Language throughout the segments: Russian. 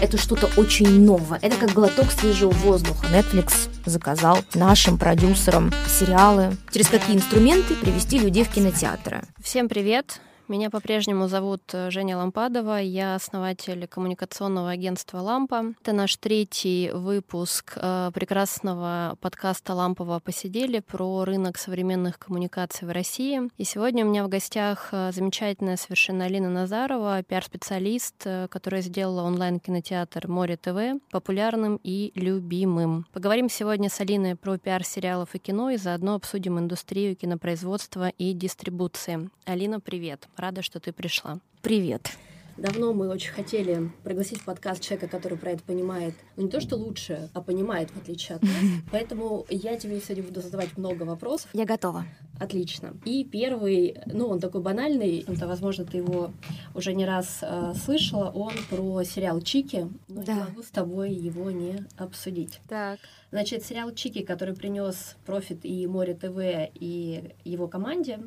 это что-то очень новое. Это как глоток свежего воздуха. Netflix заказал нашим продюсерам сериалы. Через какие инструменты привести людей в кинотеатры. Всем привет! Меня по-прежнему зовут э, Женя Лампадова, я основатель коммуникационного агентства «Лампа». Это наш третий выпуск э, прекрасного подкаста «Лампово посидели» про рынок современных коммуникаций в России. И сегодня у меня в гостях э, замечательная совершенно Алина Назарова, пиар-специалист, которая сделала онлайн-кинотеатр «Море ТВ» популярным и любимым. Поговорим сегодня с Алиной про пиар сериалов и кино и заодно обсудим индустрию кинопроизводства и дистрибуции. Алина, привет! Рада, что ты пришла. Привет. Давно мы очень хотели пригласить в подкаст человека, который про это понимает. Ну, не то, что лучше, а понимает, в отличие от нас. Поэтому я тебе сегодня буду задавать много вопросов. Я готова. Отлично. И первый, ну, он такой банальный, это, возможно, ты его уже не раз э, слышала, он про сериал «Чики». Но да. не могу с тобой его не обсудить. Так. Значит, сериал «Чики», который принес профит и Море ТВ, и его команде,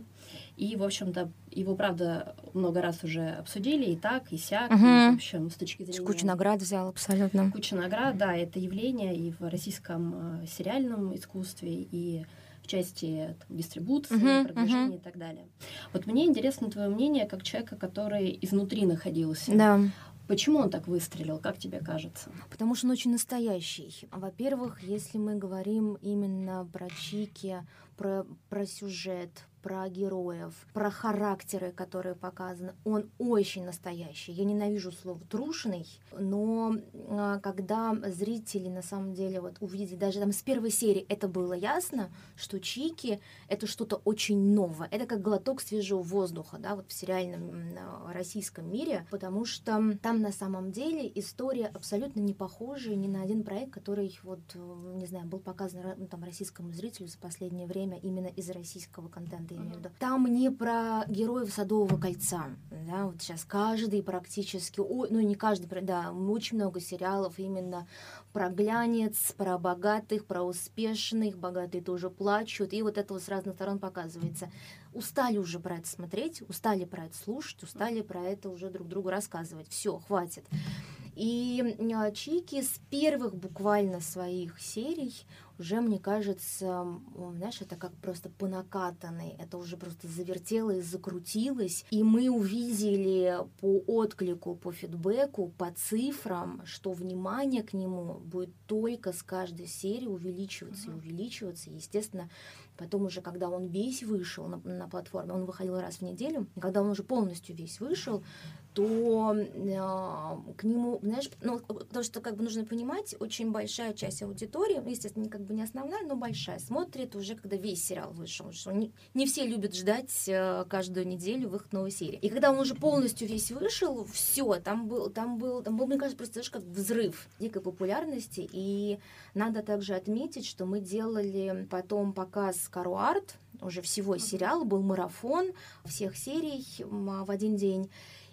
и, в общем-то, его, правда, много раз уже обсудили, и так, и сяк, угу. и, в общем, с точки зрения... Кучу наград взял, абсолютно. Куча наград, да, это явление и в российском э, сериальном искусстве, и в части там, дистрибуции, uh-huh, продвижения uh-huh. и так далее. Вот мне интересно твое мнение как человека, который изнутри находился. Да. Почему он так выстрелил, как тебе кажется? Потому что он очень настоящий. Во-первых, если мы говорим именно про Чики, про, про сюжет, про героев, про характеры, которые показаны. Он очень настоящий. Я ненавижу слово трушный, но а, когда зрители на самом деле вот увидели, даже там с первой серии это было ясно, что Чики — это что-то очень новое. Это как глоток свежего воздуха, да, вот в сериальном российском мире, потому что там на самом деле история абсолютно не похожая ни на один проект, который вот, не знаю, был показан ну, там российскому зрителю за последнее время именно из российского контента я имею в виду. Там не про героев Садового кольца. Да, вот сейчас каждый практически, о, ну не каждый, да, очень много сериалов именно про глянец, про богатых, про успешных, богатые тоже плачут, и вот это вот с разных сторон показывается. Устали уже про это смотреть, устали про это слушать, устали про это уже друг другу рассказывать. Все, хватит. И а, Чики с первых буквально своих серий уже, мне кажется, знаешь, это как просто по накатанной, это уже просто завертелось, закрутилось, и мы увидели по отклику, по фидбэку, по цифрам, что внимание к нему будет только с каждой серии увеличиваться и увеличиваться, естественно, Потом уже, когда он весь вышел на, на платформе, он выходил раз в неделю, когда он уже полностью весь вышел, то э, к нему, знаешь, ну, потому что как бы нужно понимать, очень большая часть аудитории, естественно, как бы не основная, но большая, смотрит уже, когда весь сериал вышел, что не, не все любят ждать э, каждую неделю выход новой серии. И когда он уже полностью весь вышел, все, там был, там был, там был, мне кажется, просто, знаешь, как взрыв дикой популярности, и надо также отметить, что мы делали потом показ Кару Арт, уже всего сериала, был марафон всех серий в один день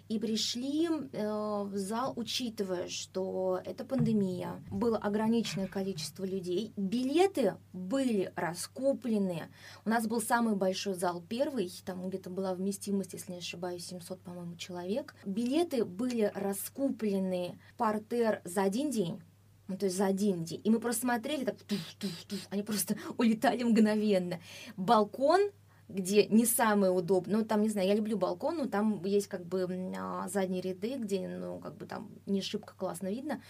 и пришли э, в зал, учитывая, что это пандемия, было ограниченное количество людей, билеты были раскуплены. У нас был самый большой зал первый, там где-то была вместимость, если не ошибаюсь, 700, по-моему, человек. Билеты были раскуплены партер за один день. Ну, то есть за один день. И мы просто смотрели, так, туф, туф, туф, они просто улетали мгновенно. Балкон где не самое удобное, ну, там, не знаю, я люблю балкон, но там есть как бы а, задние ряды, где, ну, как бы там не шибко классно видно,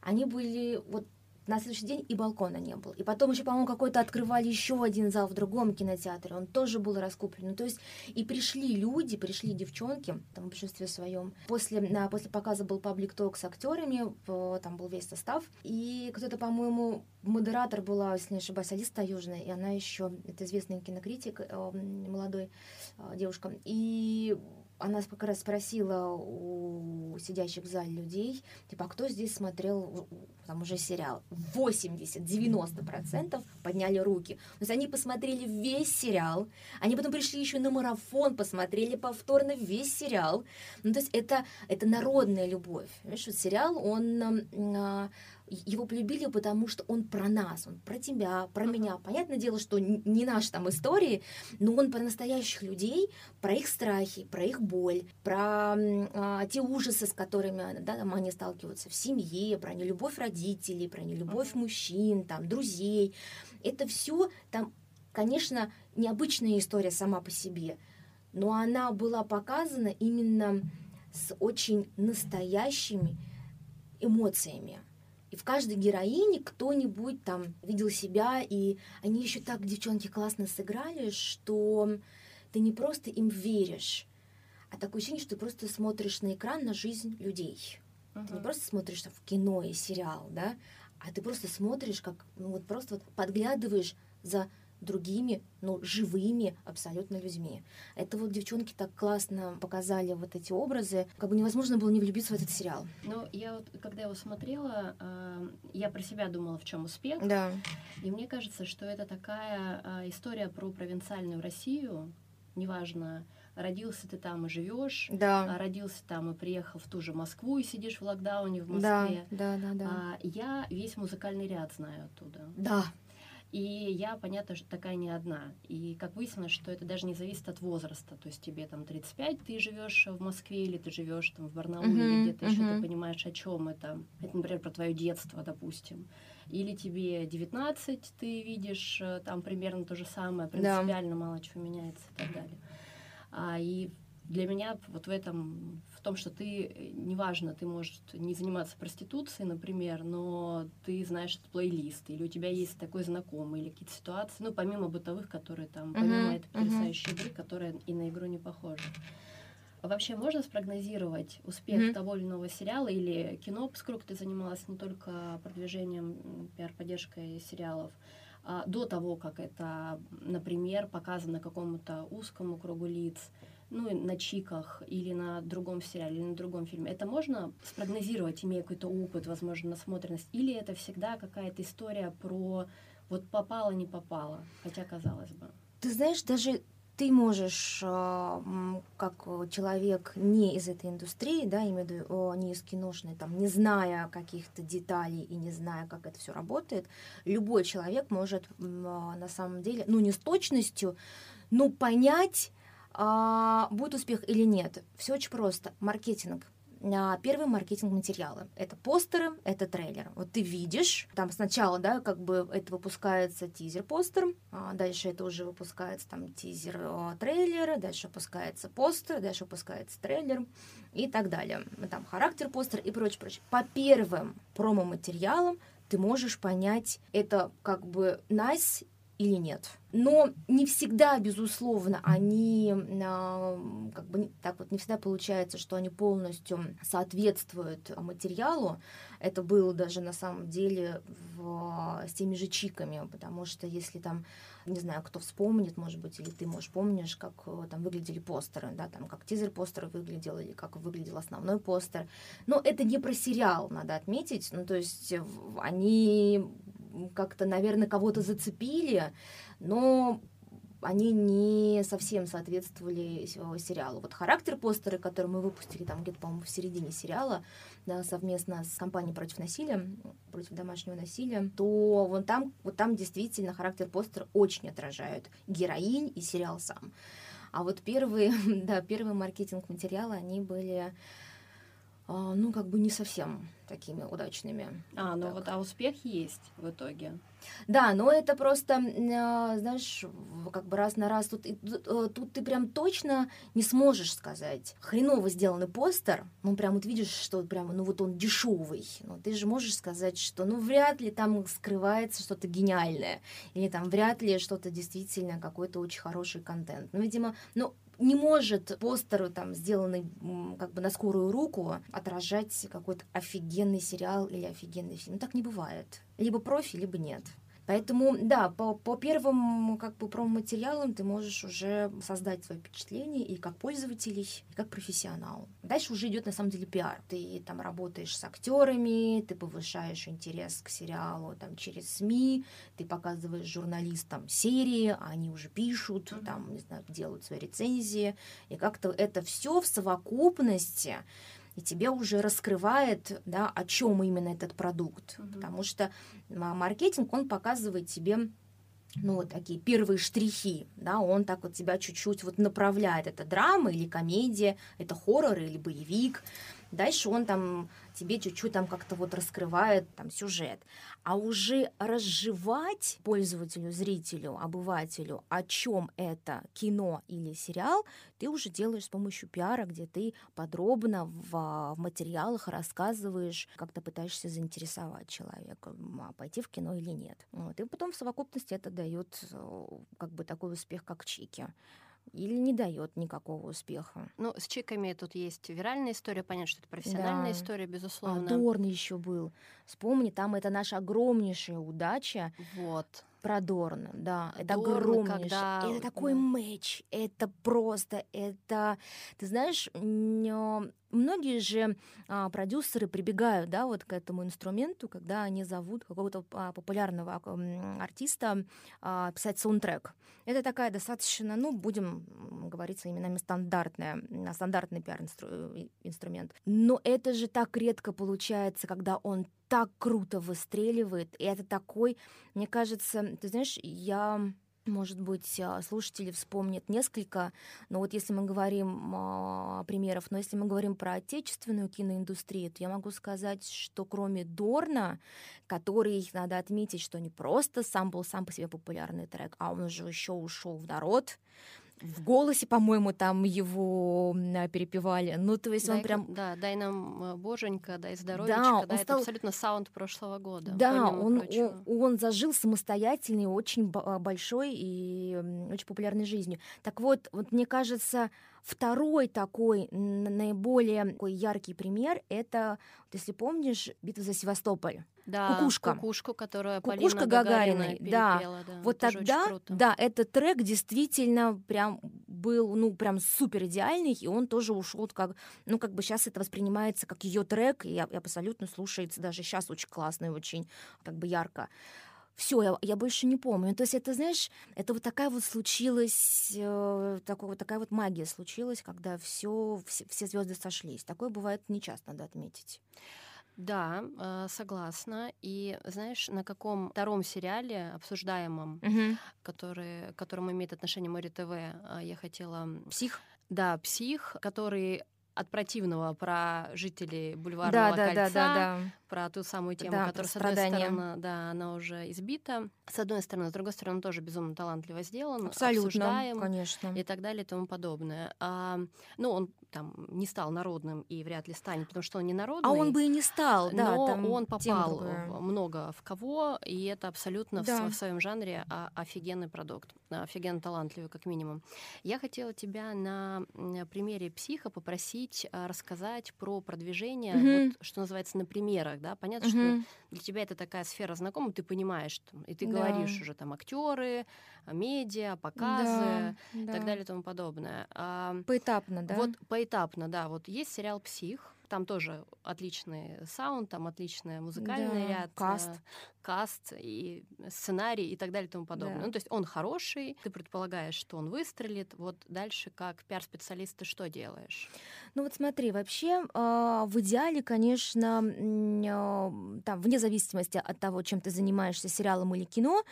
они были вот на следующий день и балкона не было. И потом еще, по-моему, какой-то открывали еще один зал в другом кинотеатре, он тоже был раскуплен. Ну, то есть и пришли люди, пришли девчонки, там в большинстве своем. После, на, после показа был паблик ток с актерами, там был весь состав. И кто-то, по-моему, модератор была, если не ошибаюсь, Алиса Южная, и она еще, это известный кинокритик, э, молодой э, девушка. И она как раз спросила у сидящих в зале людей, типа, а кто здесь смотрел там уже сериал? 80-90% подняли руки. То есть они посмотрели весь сериал, они потом пришли еще на марафон, посмотрели повторно весь сериал. Ну, то есть это, это народная любовь. Понимаешь, вот сериал, он а, его полюбили, потому что он про нас, он про тебя, про меня. Понятное дело, что не наши там истории, но он про настоящих людей, про их страхи, про их боль, про а, те ужасы, с которыми да, там, они сталкиваются в семье, про нелюбовь родителей, про нелюбовь мужчин, там, друзей. Это все там, конечно, необычная история сама по себе, но она была показана именно с очень настоящими эмоциями. И в каждой героине кто-нибудь там видел себя, и они еще так, девчонки, классно сыграли, что ты не просто им веришь, а такое ощущение, что ты просто смотришь на экран на жизнь людей. Uh-huh. Ты не просто смотришь в кино и сериал, да, а ты просто смотришь, как, ну вот просто вот подглядываешь за другими, но живыми абсолютно людьми. Это вот девчонки так классно показали вот эти образы, как бы невозможно было не влюбиться в этот сериал. Ну, я вот, когда его смотрела, э, я про себя думала, в чем успех. Да. И мне кажется, что это такая э, история про провинциальную Россию, неважно, родился ты там и живешь, да. А родился там и приехал в ту же Москву и сидишь в локдауне в Москве. Да, да, да. да. Я весь музыкальный ряд знаю оттуда. Да. И я, понятно, что такая не одна. И как выяснилось, что это даже не зависит от возраста. То есть тебе там 35, ты живешь в Москве, или ты живешь там в Барнауле, uh-huh, или где-то uh-huh. еще ты понимаешь, о чем это. Это, например, про твое детство, допустим. Или тебе 19, ты видишь э, там примерно то же самое, принципиально да. мало чего меняется и так далее. А, и для меня вот в этом, том, что ты, э, неважно, ты можешь не заниматься проституцией, например, но ты знаешь этот плейлист, или у тебя есть такой знакомый, или какие-то ситуации, ну, помимо бытовых, которые там, uh-huh, помимо этой потрясающей uh-huh. игры, которая и на игру не похожа. А вообще можно спрогнозировать успех mm-hmm. того или иного сериала или кино, поскольку ты занималась не только продвижением, пиар-поддержкой сериалов, а до того, как это, например, показано какому-то узкому кругу лиц, ну, на чиках или на другом сериале, или на другом фильме, это можно спрогнозировать, имея какой-то опыт, возможно, насмотренность, или это всегда какая-то история про вот попало, не попало, хотя казалось бы. Ты знаешь, даже ты можешь, а, как человек не из этой индустрии, да, имею в виду не из киношной, там, не зная каких-то деталей и не зная, как это все работает, любой человек может а, на самом деле, ну не с точностью, но понять, а, будет успех или нет? Все очень просто. Маркетинг. А, первые маркетинг-материалы. Это постеры, это трейлер. Вот ты видишь, там сначала, да, как бы это выпускается тизер-постер, а дальше это уже выпускается там тизер-трейлер, дальше выпускается постер, дальше выпускается трейлер и так далее. Там характер постер и прочее, прочее. По первым промо-материалам ты можешь понять, это как бы nice или нет. Но не всегда, безусловно, они как бы так вот не всегда получается, что они полностью соответствуют материалу. Это было даже на самом деле в, с теми же чиками, потому что если там не знаю, кто вспомнит, может быть, или ты, можешь, помнишь, как э, там выглядели постеры, да, там, как тизер постера выглядел, или как выглядел основной постер. Но это не про сериал, надо отметить, ну, то есть они как-то, наверное, кого-то зацепили, но они не совсем соответствовали сериалу. Вот характер постера, который мы выпустили там где-то, по-моему, в середине сериала, да, совместно с компанией против насилия, против домашнего насилия, то вот там, вот там действительно характер постера очень отражают героинь и сериал сам. А вот первые, да, первые маркетинг-материалы, они были ну, как бы не совсем такими удачными. А, ну так. вот, а успех есть в итоге. Да, но это просто, а, знаешь, как бы раз на раз. Тут, э, тут ты прям точно не сможешь сказать. Хреново сделанный постер, ну, прям вот видишь, что прям, ну, вот он дешевый. Но ты же можешь сказать, что, ну, вряд ли там скрывается что-то гениальное. Или там вряд ли что-то действительно какой-то очень хороший контент. Ну, видимо, ну, не может постер, там, сделанный как бы на скорую руку, отражать какой-то офигенный сериал или офигенный фильм. Так не бывает. Либо профи, либо нет. Поэтому, да, по, по первым как бы промо-материалам ты можешь уже создать свое впечатление и как пользователь, и как профессионал. Дальше уже идет на самом деле пиар. Ты там работаешь с актерами, ты повышаешь интерес к сериалу там через СМИ, ты показываешь журналистам серии, а они уже пишут, там, не знаю, делают свои рецензии. И как-то это все в совокупности и тебе уже раскрывает, да, о чем именно этот продукт. Мгм. Потому что ма- маркетинг, он показывает тебе ну, вот такие первые штрихи, да, он так вот тебя чуть-чуть вот направляет, это драма или комедия, это хоррор или боевик, дальше он там тебе чуть-чуть там как-то вот раскрывает там сюжет, а уже разжевать пользователю, зрителю, обывателю, о чем это кино или сериал, ты уже делаешь с помощью пиара, где ты подробно в, в материалах рассказываешь, как ты пытаешься заинтересовать человека, а пойти в кино или нет. Вот. И потом в совокупности это дает э, как бы такой успех, как чики. Или не дает никакого успеха. Ну, с чиками тут есть виральная история, понятно, что это профессиональная Да. история, А безусловно. Дорн еще был. Вспомни, там это наша огромнейшая удача Вот. про Дорна, да, это Дорн, огромнейшее. когда- Это такой да. мэч, это просто, это, ты знаешь, м, многие же а, продюсеры прибегают, да, вот к этому инструменту, когда они зовут какого-то а, популярного м, артиста а, писать саундтрек. Это такая достаточно, ну, будем говорить своими именами, стандартная, стандартный пиар-инструмент. Но это же так редко получается, когда он так круто выстреливает, и это такой, мне кажется, ты знаешь, я может быть, а, слушатели вспомнят несколько, но вот если мы говорим а, примеров, но если мы говорим про отечественную киноиндустрию, то я могу сказать, что кроме Дорна, который, надо отметить, что не просто сам был сам по себе популярный трек, а он уже еще ушел в народ, в голосе, по-моему, там его м, перепевали. Ну, то есть он Дай- прям Да, дай нам э, боженька, дай здоровечка, Да, да, он это стал- абсолютно саунд прошлого года. Да, он, прочего. он, он зажил самостоятельной, очень бо- а, большой и очень популярной жизнью. Так вот, вот мне кажется, второй такой наиболее такой яркий пример это, вот если помнишь, битва за Севастополь. Да, Кукушка. Кукушку, которая Кукушка Полина Гагарина Гагариной, да. перепела, да. вот тоже очень тогда, да, этот трек действительно прям был, ну, прям супер идеальный, и он тоже ушел как, ну, как бы сейчас это воспринимается как ее трек, и, и абсолютно слушается даже сейчас очень классно и очень как бы ярко. Все, я, я больше не помню. То есть это, знаешь, это вот такая вот случилась, э, такой, вот такая вот магия случилась, когда все, все, все звезды сошлись. Такое бывает нечасто, надо отметить. Да, э, согласна. И знаешь, на каком втором сериале, обсуждаемом, который, к которому имеет отношение Море ТВ, э, я хотела... Псих? Да, «Псих», который от противного про жителей Да, бульварного да, кольца, да, да, да. про ту самую тему, Да, которая, с одной стороны, да, она уже избита, с одной стороны, с другой стороны, тоже безумно талантливо сделан, Абсолютно, обсуждаем конечно. и так далее и тому подобное. А, ну, он там не стал народным и вряд ли станет, потому что он не народный. А он бы и не стал, да. но там он попал в- много в кого, и это абсолютно в, Да. сво- в своем жанре а, офигенный продукт, офигенно талантливый, как минимум. Я хотела тебя на примере психа попросить а, рассказать про продвижение, Мгм. вот, что называется, на примерах. Да? Понятно, что Мгм. Для тебя это такая сфера знакома, ты понимаешь, там, и ты Да. говоришь уже там актеры, медиа, показы Да, и да. так далее и тому подобное. А, Поэтапно, да? вот поэтапно, да. Вот есть сериал «Псих», там тоже отличный саунд, там отличный музыкальный Да, ряд, каст. э, каст и сценарий и так далее и тому подобное. Да. Ну, то есть он хороший, ты предполагаешь, что он выстрелит. Вот дальше, как пиар-специалист, ты что делаешь? Ну вот смотри, вообще а, в идеале, конечно, а, там, вне зависимости от того, чем ты занимаешься, сериалом или кино,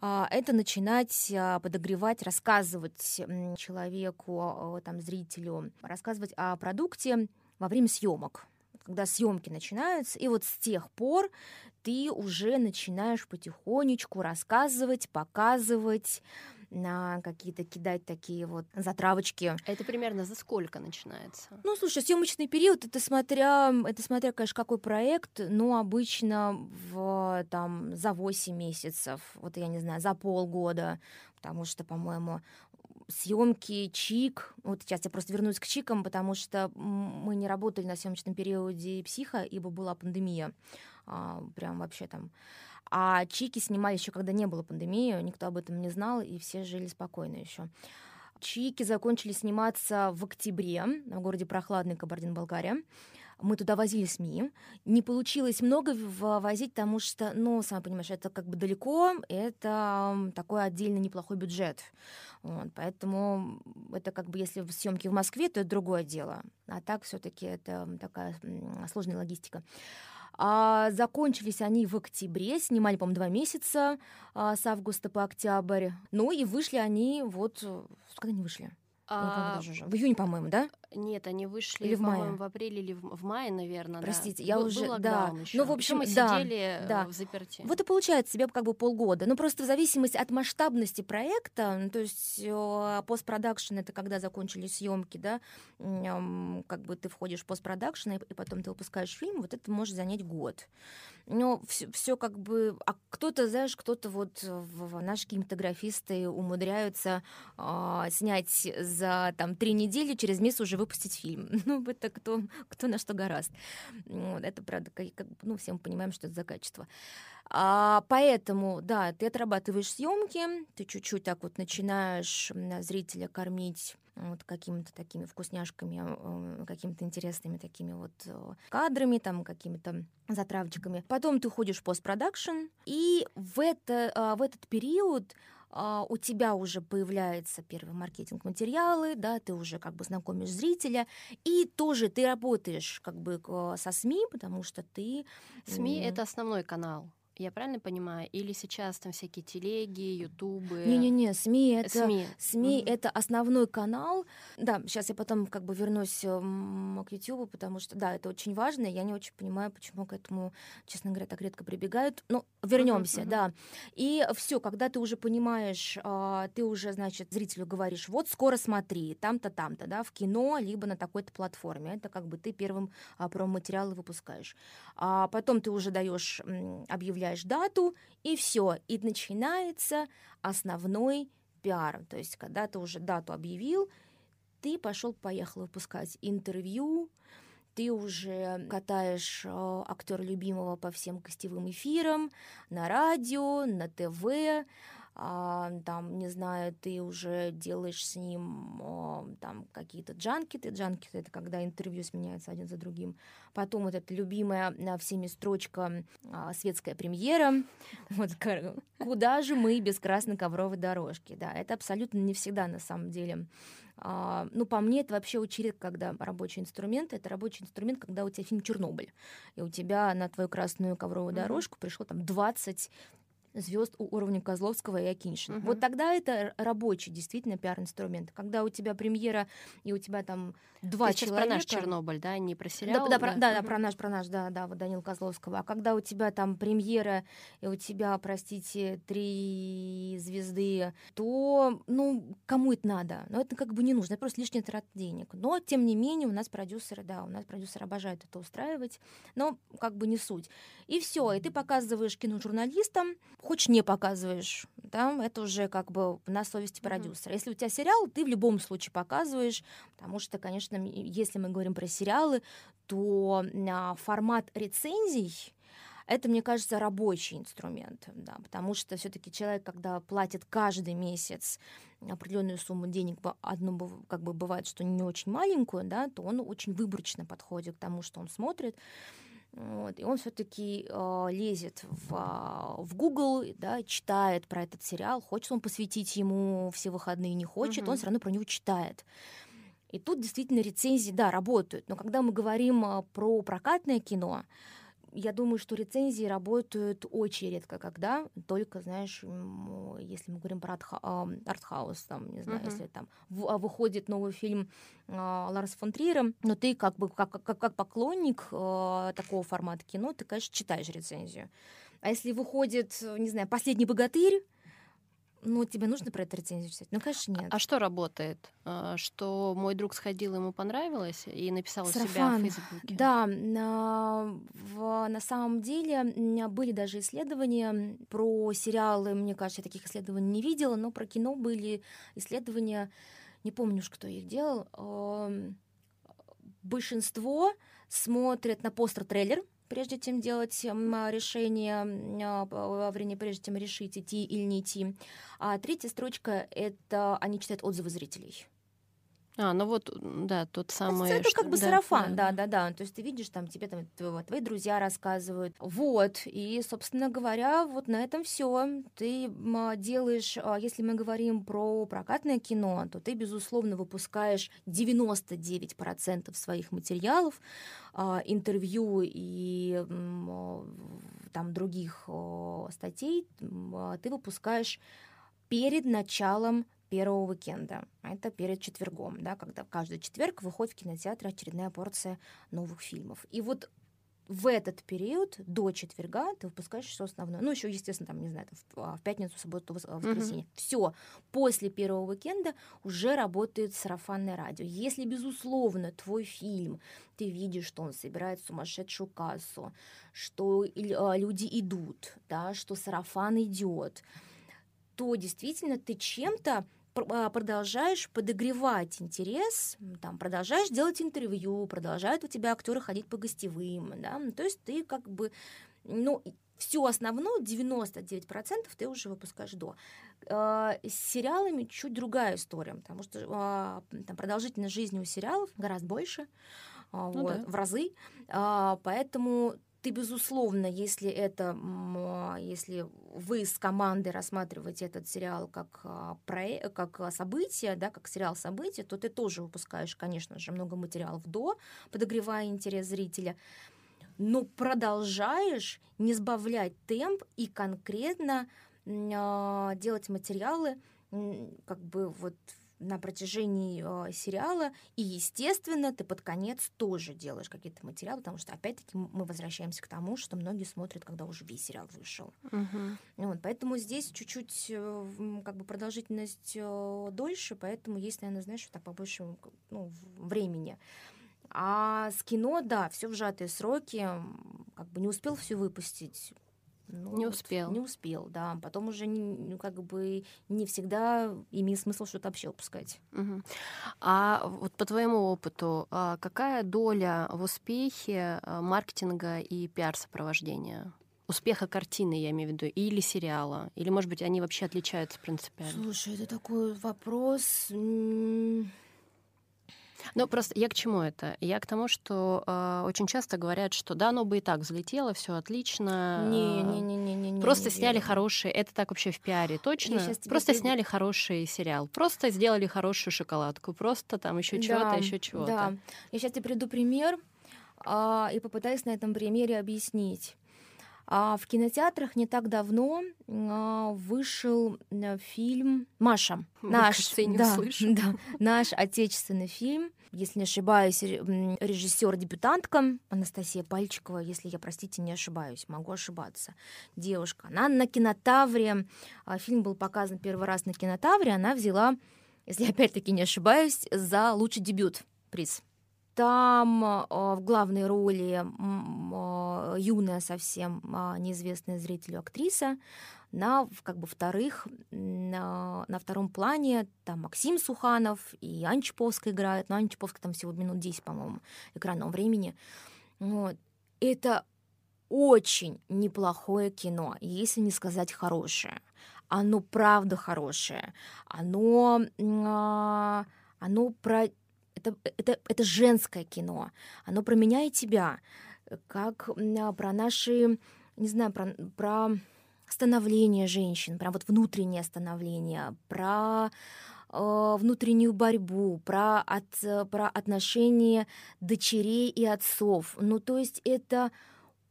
а, это начинать подогревать, рассказывать человеку, там, зрителю, рассказывать о продукте во время съемок когда съемки начинаются, и вот с тех пор ты уже начинаешь потихонечку рассказывать, показывать, на какие-то кидать такие вот затравочки. Это примерно за сколько начинается? Ну, слушай, съемочный период это смотря, это смотря, конечно, какой проект, но обычно в, там, за 8 месяцев, вот я не знаю, за полгода, потому что, по-моему, съемки чик. Вот сейчас я просто вернусь к чикам, потому что мы не работали на съемочном периоде психа, ибо была пандемия. А, прям вообще там. А чики снимали еще, когда не было пандемии, никто об этом не знал, и все жили спокойно еще. Чики закончили сниматься в октябре в городе Прохладный, Кабардино-Балкария. Мы туда возили СМИ. Не получилось много возить, потому что, ну, сам понимаешь, это как бы далеко, это такой отдельно неплохой бюджет. Вот, поэтому это как бы, если съемки в Москве, то это другое дело. А так все-таки это такая сложная логистика. А закончились они в октябре, снимали, по-моему, два месяца а, с августа по октябрь. Ну и вышли они вот... Когда они вышли? А... В июне, по-моему, да? Нет, они вышли, или в мае? в апреле или в, в мае, наверное. Простите, да. я был, уже, был да. Еще. Ну, в общем, мы да, сидели да. в заперти. Вот и получается себе как бы полгода. Ну, просто в зависимости от масштабности проекта, ну, то есть постпродакшн это когда закончились съемки, да, как бы ты входишь в постпродакшн, и потом ты выпускаешь фильм, вот это может занять год. Но все, все как бы... А кто-то, знаешь, кто-то вот в, наши кинематографисты умудряются э, снять за там три недели, через месяц уже выпустить фильм. Ну, это кто, кто на что гораст. Вот, это, правда, как, ну, все мы понимаем, что это за качество. А, поэтому, да, ты отрабатываешь съемки, ты чуть-чуть так вот начинаешь зрителя кормить вот какими-то такими вкусняшками, какими-то интересными такими вот э, кадрами, там какими-то затравочками. Потом ты ходишь в постпродакшн, и в, это, а, в этот период а, у тебя уже появляются первые маркетинг-материалы, да, ты уже как бы знакомишь зрителя, и тоже ты работаешь как бы со СМИ, потому что ты... СМИ — это основной канал. Я правильно понимаю? Или сейчас там всякие телеги, ютубы? Не-не-не, СМИ это, СМИ. СМИ mm-hmm. это основной канал. Да, сейчас я потом как бы вернусь к ютубу, потому что, да, это очень важно. Я не очень понимаю, почему к этому, честно говоря, так редко прибегают. Но вернемся, mm-hmm. да. И все, когда ты уже понимаешь, а, ты уже, значит, зрителю говоришь, вот скоро смотри, там-то, там-то, да, в кино, либо на такой-то платформе. Это как бы ты первым а, промо-материалы выпускаешь. А потом ты уже даешь объявление объявляешь дату, и все. И начинается основной пиар. То есть, когда ты уже дату объявил, ты пошел, поехал выпускать интервью, ты уже катаешь э, актера любимого по всем гостевым эфирам, на радио, на ТВ, а, там, не знаю, ты уже делаешь с ним а, там какие-то джанкеты. Джанкеты — это когда интервью сменяются один за другим. Потом вот эта любимая всеми строчка а, «Светская премьера». Вот, куда же мы без красной ковровой дорожки? Да, это абсолютно не всегда на самом деле. А, ну, по мне, это вообще очень редко, когда рабочий инструмент. Это рабочий инструмент, когда у тебя фильм «Чернобыль», и у тебя на твою красную ковровую дорожку пришло там 20 звезд у уровня Козловского и Акиншина. Угу. Вот тогда это рабочий действительно пиар-инструмент. Когда у тебя премьера и у тебя там два Ты человека... про наш Чернобыль, да, не про сериал? Да, да, да, про, да, угу. да про наш, про наш, да, да, вот Данил Козловского. А когда у тебя там премьера и у тебя, простите, три звезды, то, ну, кому это надо? Ну, это как бы не нужно, это просто лишний трат денег. Но, тем не менее, у нас продюсеры, да, у нас продюсеры обожают это устраивать, но как бы не суть. И все, и ты показываешь киножурналистам, хочешь не показываешь, да, это уже как бы на совести продюсера. Mm-hmm. Если у тебя сериал, ты в любом случае показываешь, потому что, конечно, если мы говорим про сериалы, то а, формат рецензий это, мне кажется, рабочий инструмент, да, потому что все-таки человек, когда платит каждый месяц определенную сумму денег, одну как бы бывает, что не очень маленькую, да, то он очень выборочно подходит к тому, что он смотрит. Вот, и он все-таки э, лезет в, э, в Google, да, читает про этот сериал, хочет он посвятить ему все выходные, не хочет, угу. он все равно про него читает. И тут действительно рецензии, да, работают. Но когда мы говорим э, про прокатное кино, я думаю, что рецензии работают очень редко, когда только, знаешь, если мы говорим про артхаус, там, не знаю, uh-huh. если там а, выходит новый фильм э, Ларса фон Триера, но ты как бы как, как, как поклонник э, такого формата кино, ты, конечно, читаешь рецензию. А если выходит, не знаю, «Последний богатырь», ну, тебе нужно про это рецензию читать? Ну, конечно, нет. А, а что работает? А, что мой друг сходил, ему понравилось, и написал Сарафан. себя в Фейсбуке? Да, на, в, на самом деле были даже исследования про сериалы. Мне кажется, я таких исследований не видела, но про кино были исследования. Не помню уж, кто их делал. Большинство смотрят на постер-трейлер, прежде чем делать решение, во время, прежде чем решить, идти или не идти. А третья строчка — это они читают отзывы зрителей. А, ну вот, да, тот самый... Это, это как бы да, сарафан, да. да, да, да. То есть ты видишь, там тебе там твои друзья рассказывают. Вот, и, собственно говоря, вот на этом все. Ты делаешь, а, если мы говорим про прокатное кино, то ты, безусловно, выпускаешь 99% своих материалов, а, интервью и там других статей ты выпускаешь перед началом первого уикенда. Это перед четвергом, да, когда каждый четверг выходит в кинотеатр очередная порция новых фильмов. И вот в этот период до четверга ты выпускаешь все основное. Ну, еще, естественно, там, не знаю, там, в, а, в пятницу, субботу, воскресенье. Mm-hmm. Все. После первого уикенда уже работает сарафанное радио. Если, безусловно, твой фильм, ты видишь, что он собирает сумасшедшую кассу, что а, люди идут, да, что сарафан идет, то действительно ты чем-то а, продолжаешь подогревать интерес, там, продолжаешь делать интервью, продолжают у тебя актеры ходить по гостевым, да, ну, то есть ты как бы, ну, все основное, 99% ты уже выпускаешь до. А, с сериалами чуть другая история, потому что а, там, продолжительность жизни у сериалов гораздо больше, ну, вот, да. в разы, поэтому ты, безусловно, если это, а, если вы с командой рассматриваете этот сериал как, а, проект, как а, событие, да, как сериал события, то ты тоже выпускаешь, конечно же, много материалов до, подогревая интерес зрителя, но продолжаешь не сбавлять темп и конкретно делать материалы как бы вот на протяжении э, сериала, и, естественно, ты под конец тоже делаешь какие-то материалы, потому что, опять-таки, мы возвращаемся к тому, что многие смотрят, когда уже весь сериал вышел. Uh-huh. Вот, поэтому здесь чуть-чуть э, как бы продолжительность э, дольше, поэтому есть, наверное, знаешь, так побольше ну, времени. А с кино, да, все в сжатые сроки, как бы не успел все выпустить, ну, не успел. не успел, да. Потом уже ну, как бы не всегда имеет смысл что-то вообще выпускать. Угу. А вот по твоему опыту, а какая доля в успехе а, маркетинга и пиар-сопровождения? успеха картины, я имею в виду, или сериала? Или, может быть, они вообще отличаются принципиально? Слушай, это такой вопрос. Ну, просто я к чему это? Я к тому, что э, очень часто говорят, что да, оно бы и так взлетело, все отлично. Не, не, не, не, не. Просто не сняли верю. хорошие. Это так вообще в пиаре, точно? Просто тебе... сняли хороший сериал, просто сделали хорошую шоколадку, просто там еще да, чего-то, еще чего-то. Да. Я сейчас тебе приду пример а, и попытаюсь на этом примере объяснить. А в кинотеатрах не так давно а, вышел э, фильм Маша. Наш, не да, да, наш отечественный фильм. Если не ошибаюсь, режиссер-дебютантка Анастасия Пальчикова, если я, простите, не ошибаюсь, могу ошибаться. Девушка. Она на кинотавре, а, фильм был показан первый раз на кинотавре, она взяла, если опять-таки не ошибаюсь, за лучший дебют приз. Там э, в главной роли э, юная совсем э, неизвестная зрителю актриса. На как бы вторых, на, на втором плане там Максим Суханов и Анчиповская играют. Но Анчиповская там всего минут 10, по-моему, экранного времени. Вот. Это очень неплохое кино, если не сказать хорошее. Оно правда хорошее. Оно, оно про это, это, это женское кино. Оно про меня и тебя, как а, про наши, не знаю, про, про становление женщин, про вот внутреннее становление, про э, внутреннюю борьбу, про, от, про отношения дочерей и отцов. Ну, то есть это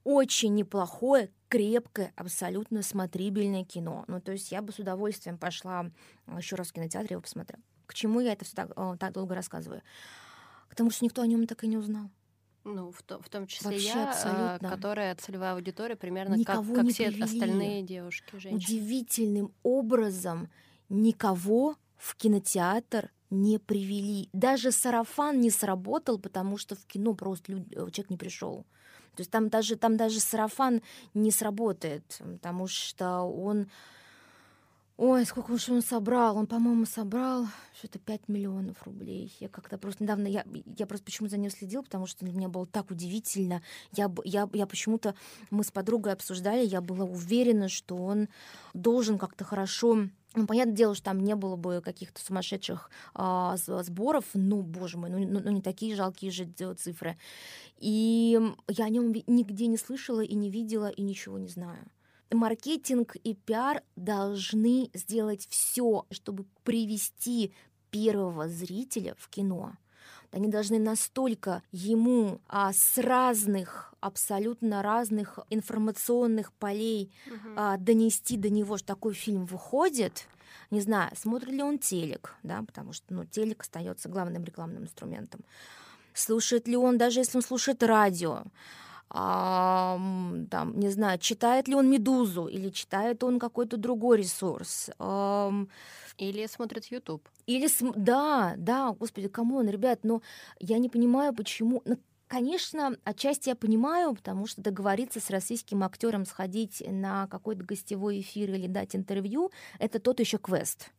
очень неплохое, крепкое, абсолютно смотрибельное кино. Ну, то есть я бы с удовольствием пошла еще раз в кинотеатре его посмотрела. К чему я это все так, так долго рассказываю? К тому, что никто о нем так и не узнал. Ну, в, то, в том числе Вообще, я, а, абсолютно. которая целевая аудитория примерно никого как, как все привели. остальные девушки, женщины. Удивительным образом никого в кинотеатр не привели. Даже сарафан не сработал, потому что в кино просто люд... Э, человек не пришел. То есть там даже, там даже сарафан не сработает, потому что он Ой, сколько уж он собрал? Он, по-моему, собрал что-то 5 миллионов рублей. Я как-то просто недавно, я, я просто почему за ним следил, потому что меня было так удивительно. Я, я, я почему-то, мы с подругой обсуждали, я была уверена, что он должен как-то хорошо Ну, понятное дело, что там не было бы каких-то сумасшедших а, сборов, ну, боже мой, ну, ну, ну не такие жалкие же цифры. И я о нем нигде не слышала и не видела, и ничего не знаю. Маркетинг и пиар должны сделать все, чтобы привести первого зрителя в кино. Они должны настолько ему а, с разных, абсолютно разных информационных полей угу. а, донести до него, что такой фильм выходит. Не знаю, смотрит ли он телек, да, потому что ну, телек остается главным рекламным инструментом. Слушает ли он, даже если он слушает радио, а, там, не знаю, читает ли он «Медузу» или читает он какой-то другой ресурс. А, или смотрит YouTube. Или, да, да, господи, кому он, ребят, но я не понимаю, почему... Ну, конечно, отчасти я понимаю, потому что договориться с российским актером сходить на какой-то гостевой эфир или дать интервью, это тот еще квест.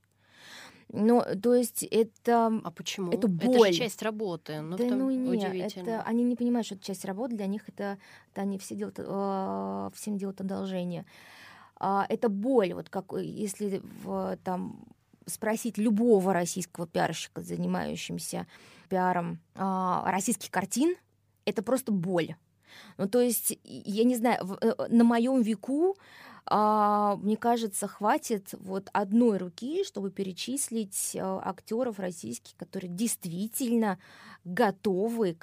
Ну, то есть это... А почему? Это боль. Это же часть работы. Ну, да ну нет, это, они не понимают, что это часть работы, для них это, это они все делают, э, всем делают одолжение. Э, это боль, вот как если в, там спросить любого российского пиарщика, занимающимся пиаром э, российских картин, это просто боль. Ну, то есть, я не знаю, в, э, на моем веку а, мне кажется, хватит вот одной руки, чтобы перечислить а, актеров российских, которые действительно готовы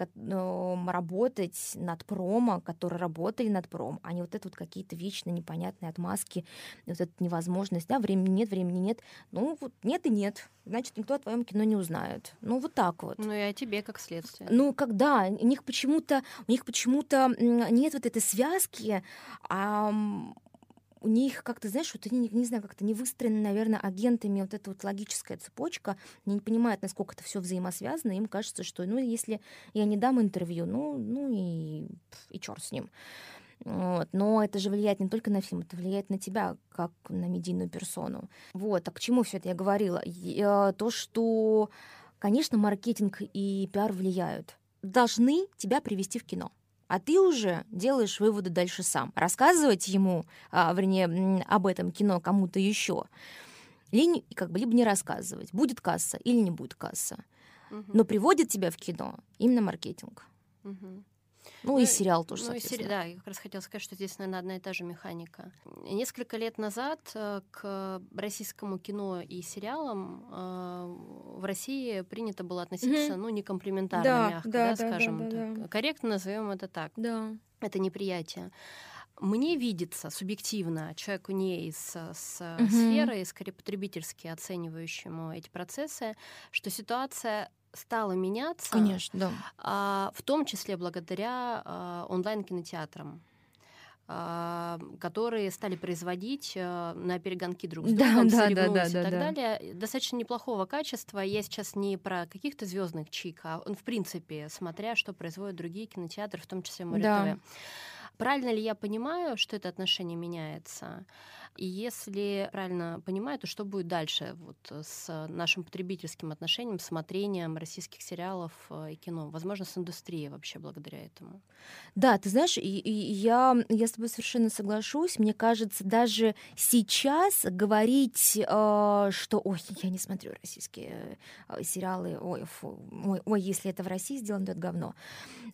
работать над промо, которые работали над промо, а не вот это вот какие-то вечно непонятные отмазки, вот эта невозможность, да, времени нет, времени нет, ну вот нет и нет, значит, никто о твоем кино не узнает. Ну вот так вот. Ну и о тебе как следствие. Ну когда у них почему-то у них почему-то нет вот этой связки, а у них как-то, знаешь, вот они, не знаю, как-то не выстроены, наверное, агентами вот эта вот логическая цепочка, они не понимают, насколько это все взаимосвязано, им кажется, что, ну, если я не дам интервью, ну, ну и, и черт с ним. Вот. Но это же влияет не только на фильм, это влияет на тебя, как на медийную персону. Вот. А к чему все это я говорила? Я, то, что, конечно, маркетинг и пиар влияют. Должны тебя привести в кино а ты уже делаешь выводы дальше сам. Рассказывать ему, а, вернее, об этом кино кому-то еще, или как бы либо не рассказывать, будет касса или не будет касса. Угу. Но приводит тебя в кино именно маркетинг. Угу. Ну, ну и сериал тоже, ну, сери... Да, я как раз хотела сказать, что здесь, наверное, одна и та же механика. Несколько лет назад э, к российскому кино и сериалам э, в России принято было относиться, mm-hmm. ну, не комплиментарно, да, мягко, да, да, скажем да, да, так. Да. Корректно назовем это так. Да. Это неприятие. Мне видится субъективно, человеку не из с угу. сферы, скорее потребительски оценивающему эти процессы, что ситуация стала меняться. Конечно, да. А, в том числе благодаря а, онлайн-кинотеатрам а, которые стали производить а, на перегонки друг с другом, да, да, да, да, и так да. далее. Достаточно неплохого качества. Я сейчас не про каких-то звездных чик, а в принципе, смотря, что производят другие кинотеатры, в том числе Море да. Правильно ли я понимаю, что это отношение меняется? И если правильно понимаю, то что будет дальше вот с нашим потребительским отношением, смотрением российских сериалов э, и кино? Возможно, с индустрией вообще благодаря этому. Да, ты знаешь, я, я с тобой совершенно соглашусь. Мне кажется, даже сейчас говорить, э, что ой, я не смотрю российские э, сериалы, ой, фу, ой, ой, если это в России сделано, то это говно.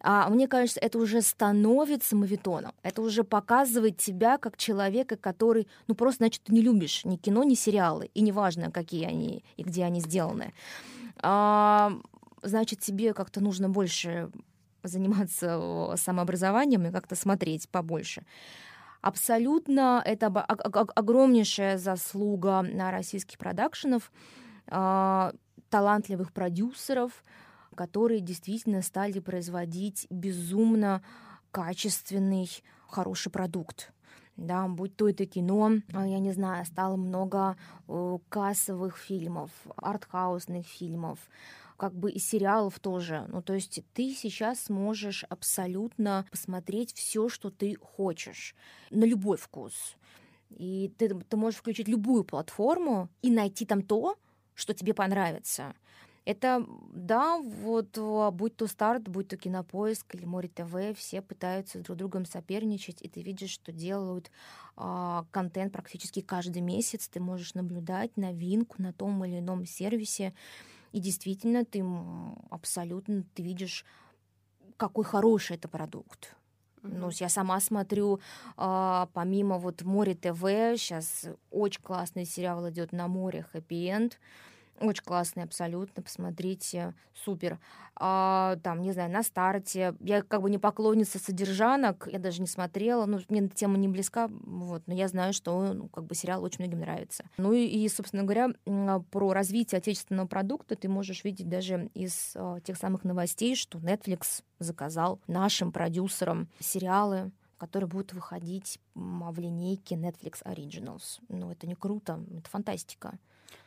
А, мне кажется, это уже становится мавитоном. Это уже показывает тебя как человека, который, ну, просто, значит, ты не любишь ни кино, ни сериалы, и неважно, какие они и где они сделаны. А, значит, тебе как-то нужно больше заниматься самообразованием и как-то смотреть побольше. Абсолютно это огромнейшая заслуга российских продакшенов, а, талантливых продюсеров, которые действительно стали производить безумно качественный, хороший продукт да, будь то это кино, а, я не знаю, стало много э, кассовых фильмов, артхаусных фильмов, как бы и сериалов тоже. Ну, то есть ты сейчас сможешь абсолютно посмотреть все, что ты хочешь, на любой вкус. И ты, ты можешь включить любую платформу и найти там то, что тебе понравится. Это, да, вот будь то старт, будь то кинопоиск или море ТВ, все пытаются друг с другом соперничать, и ты видишь, что делают а, контент практически каждый месяц. Ты можешь наблюдать новинку на том или ином сервисе, и действительно ты абсолютно ты видишь, какой хороший это продукт. Ну, я сама смотрю, а, помимо вот Море ТВ, сейчас очень классный сериал идет на море Happy End. Очень классный, абсолютно, посмотрите, супер. А, там, не знаю, на старте. Я как бы не поклонница содержанок, я даже не смотрела, ну, мне эта тема не близка, вот, но я знаю, что ну, как бы сериал очень многим нравится. Ну и, и, собственно говоря, про развитие отечественного продукта ты можешь видеть даже из а, тех самых новостей, что Netflix заказал нашим продюсерам сериалы, которые будут выходить в линейке Netflix Originals. Ну, это не круто, это фантастика.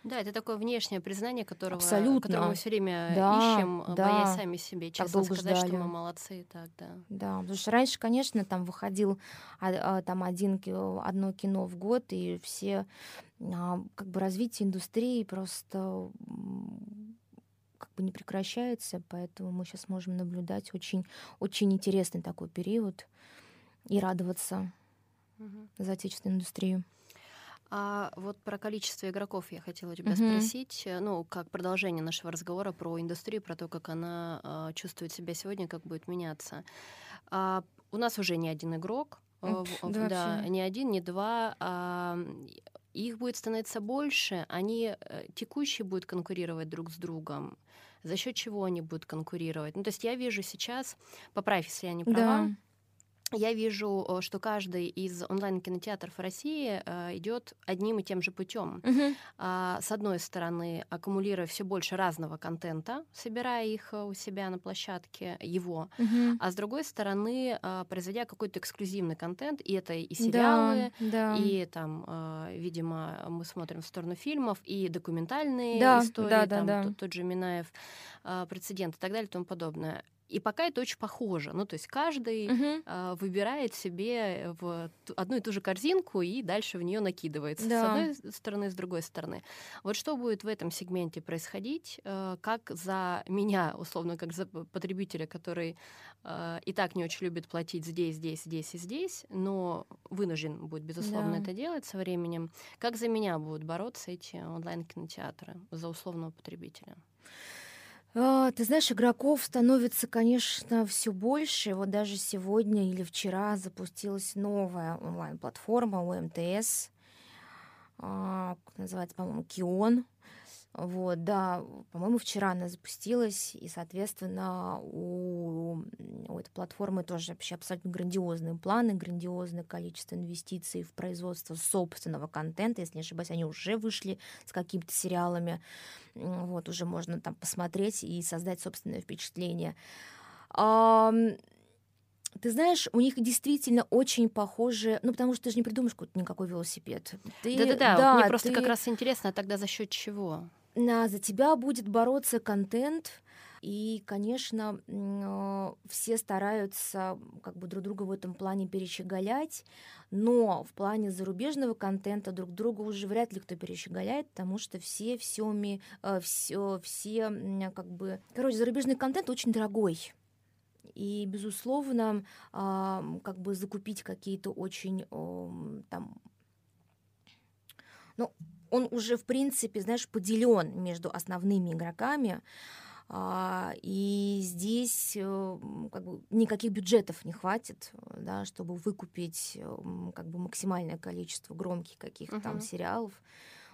Да, это такое внешнее признание, которого, Абсолютно. которое мы все время да, ищем, да. боясь сами себе честно сказать, ждали. что мы молодцы. Так, да. да, потому что раньше, конечно, там выходил а, а, там один, одно кино в год, и все а, как бы развитие индустрии просто как бы не прекращается, поэтому мы сейчас можем наблюдать очень, очень интересный такой период и радоваться угу. за отечественную индустрию. А вот про количество игроков я хотела тебя mm-hmm. спросить, э, ну, как продолжение нашего разговора про индустрию, про то, как она э, чувствует себя сегодня, как будет меняться. А, у нас уже не один игрок, э, да, да не один, не два. А, их будет становиться больше, они э, текущие будут конкурировать друг с другом. За счет чего они будут конкурировать? Ну, то есть я вижу сейчас, поправь, если я не права, да я вижу, э, что каждый из онлайн-кинотеатров России э, идет одним и тем же путем. Uh-huh. С одной стороны, аккумулируя все больше разного контента, собирая их э, у себя на площадке его, uh-huh. а с другой стороны, производя какой-то эксклюзивный контент, и это и сериалы, да, да. и там, видимо, мы смотрим в сторону фильмов, и документальные да, истории, да, да, там, да. Тот, тот же Минаев, прецедент и так далее и тому подобное. И пока это очень похоже. Ну, то есть каждый угу. э, выбирает себе в одну и ту же корзинку и дальше в нее накидывается. Да. С одной стороны, с другой стороны. Вот что будет в этом сегменте происходить? Э, как за меня, условно, как за потребителя, который э, и так не очень любит платить здесь, здесь, здесь и здесь, но вынужден будет, безусловно, да. это делать со временем. Как за меня будут бороться эти онлайн-кинотеатры за условного потребителя? А, ты знаешь, игроков становится, конечно, все больше. Вот даже сегодня или вчера запустилась новая онлайн-платформа у МТС, а, называется, по-моему, Кион. Вот, да, по-моему, вчера она запустилась, и, соответственно, у, у этой платформы тоже вообще абсолютно грандиозные планы, грандиозное количество инвестиций в производство собственного контента. Если не ошибаюсь, они уже вышли с какими-то сериалами. Вот, уже можно там посмотреть и создать собственное впечатление. Ты знаешь, у них действительно очень похожие, ну потому что ты же не придумаешь какой-то никакой велосипед. Да-да-да, да, мне просто ты... как раз интересно, а тогда за счет чего? За тебя будет бороться контент, и, конечно, э, все стараются как бы друг друга в этом плане перещеголять, но в плане зарубежного контента друг друга уже вряд ли кто перещеголяет, потому что все все, все, все как бы... Короче, зарубежный контент очень дорогой. И, безусловно, а, как бы закупить какие-то очень там ну, он уже, в принципе, знаешь, поделен между основными игроками, а, и здесь э, как бы никаких бюджетов не хватит, да, чтобы выкупить э, как бы максимальное количество громких каких-то uh-huh. там сериалов.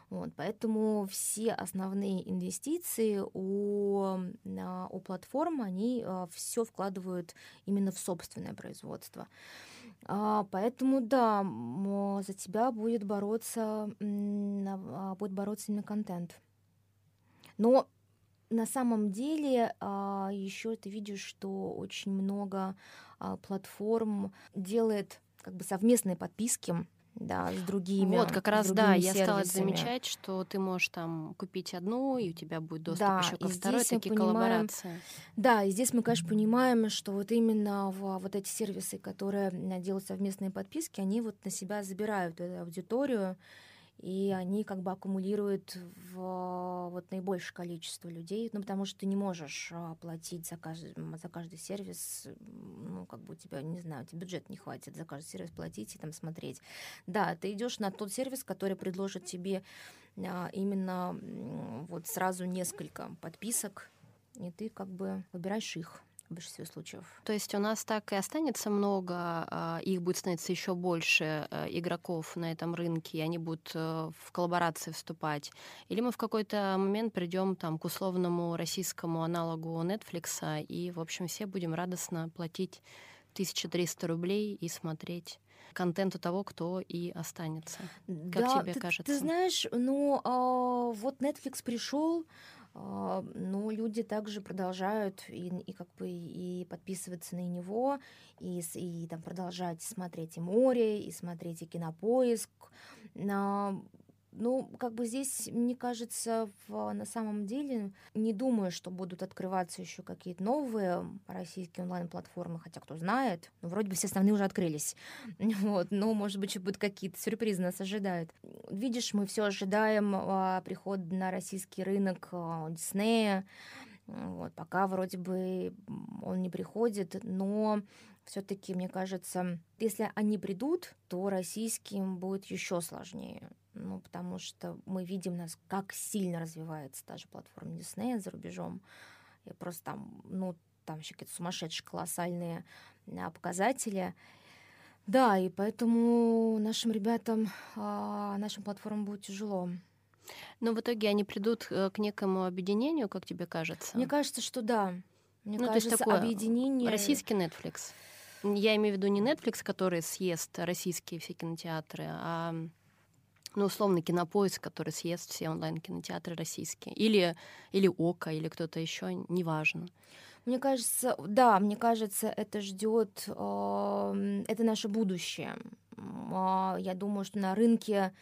Вот, поэтому все основные инвестиции у, у платформ, они э, все вкладывают именно в собственное производство. А, поэтому да, за тебя будет бороться, а, будет бороться именно контент. Но на самом деле а, еще ты видишь, что очень много платформ делает как бы совместные подписки да, с другими. Вот, как раз, да, я стала замечать, что ты можешь там купить одну, и у тебя будет доступ да, еще ко второй, такие понимаем, коллаборации. Да, и здесь мы, конечно, понимаем, что вот именно в, вот эти сервисы, которые делают совместные подписки, они вот на себя забирают эту аудиторию, и они как бы аккумулируют в вот наибольшее количество людей, ну, потому что ты не можешь оплатить за каждый, за каждый сервис, ну, как бы у тебя, не знаю, у тебя бюджет не хватит за каждый сервис платить и там смотреть. Да, ты идешь на тот сервис, который предложит тебе а, именно вот сразу несколько подписок, и ты как бы выбираешь их в большинстве случаев. То есть у нас так и останется много, а, их будет становиться еще больше а, игроков на этом рынке, и они будут э, в коллаборации вступать. Или мы в какой-то момент придем там к условному российскому аналогу Netflix, и, в общем, все будем радостно платить 1300 рублей и смотреть контент у того, кто и останется. Как да, тебе ты, кажется? Ты знаешь, ну а, вот Netflix пришел, но люди также продолжают и, и как бы и подписываться на него, и, и там продолжать смотреть и море, и смотреть и кинопоиск. Ну, как бы здесь, мне кажется, в, на самом деле не думаю, что будут открываться еще какие-то новые российские онлайн-платформы, хотя кто знает, ну, вроде бы все основные уже открылись. Вот, но, может быть, еще будут какие-то сюрпризы нас ожидают. Видишь, мы все ожидаем а, прихода на российский рынок а, Диснея. Вот, пока вроде бы он не приходит, но все-таки, мне кажется, если они придут, то российским будет еще сложнее. Ну, потому что мы видим, нас, как сильно развивается та же платформа Disney за рубежом. И просто там, ну, там еще какие-то сумасшедшие колоссальные а, показатели. Да, и поэтому нашим ребятам, а, нашим платформам будет тяжело. Но в итоге они придут э, к некому объединению, как тебе кажется? Мне кажется, что да. Мне ну, кажется, то есть такое объединение... Российский Netflix. Я имею в виду не Netflix, который съест российские все кинотеатры, а ну, условно, кинопоиск, который съест все онлайн-кинотеатры российские. Или, или ОКО, или кто-то еще, неважно. Мне кажется, да, мне кажется, это ждет, э, это наше будущее. Э, я думаю, что на рынке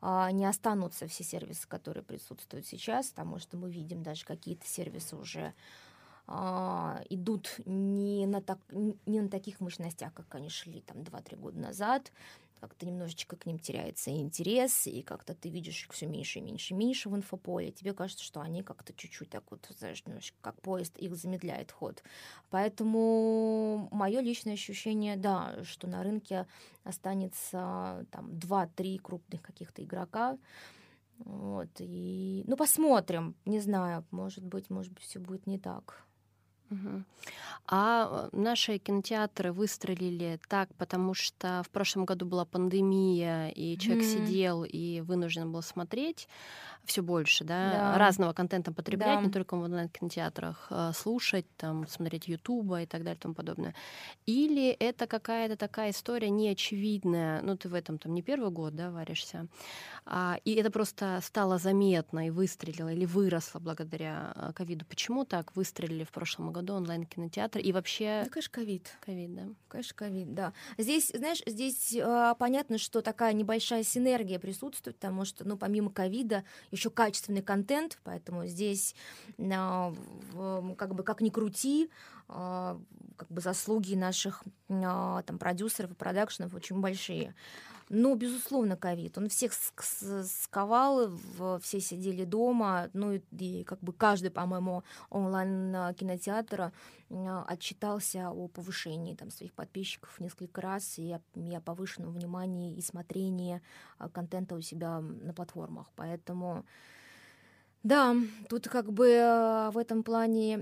э, не останутся все сервисы, которые присутствуют сейчас, потому что мы видим даже какие-то сервисы уже а, идут не на, так, не на таких мощностях, как они шли там 2-3 года назад, как-то немножечко к ним теряется интерес, и как-то ты видишь их все меньше и меньше и меньше в инфополе, тебе кажется, что они как-то чуть-чуть так вот, знаешь, немножко как поезд их замедляет ход. Поэтому мое личное ощущение, да, что на рынке останется там 2-3 крупных каких-то игрока, вот, и, ну, посмотрим, не знаю, может быть, может быть, все будет не так. Угу. А э, наши кинотеатры выстрелили так, потому что в прошлом году была пандемия, и человек mm сидел и вынужден был смотреть все больше, да, да. разного контента потреблять, да. не только в онлайн-кинотеатрах, а слушать, там, смотреть Ютуба и так далее и тому подобное. Или это какая-то такая история неочевидная, ну, ты в этом там не первый год, да, варишься, а, и это просто стало заметно и выстрелило, или выросло благодаря а, ковиду. Почему так выстрелили в прошлом году онлайн-кинотеатры и вообще... Да, конечно, ковид. Ковид, да. Конечно, ковид, да. Здесь, знаешь, здесь э, понятно, что такая небольшая синергия присутствует, потому что, ну, помимо ковида, еще качественный контент, поэтому здесь э, как бы как ни крути, э, как бы заслуги наших э, там продюсеров и продакшенов очень большие. Ну, безусловно, ковид. Он всех сковал, все сидели дома. Ну, и как бы каждый, по-моему, онлайн-кинотеатр отчитался о повышении там, своих подписчиков несколько раз и о, повышенном внимании и смотрении контента у себя на платформах. Поэтому да, тут как бы в этом плане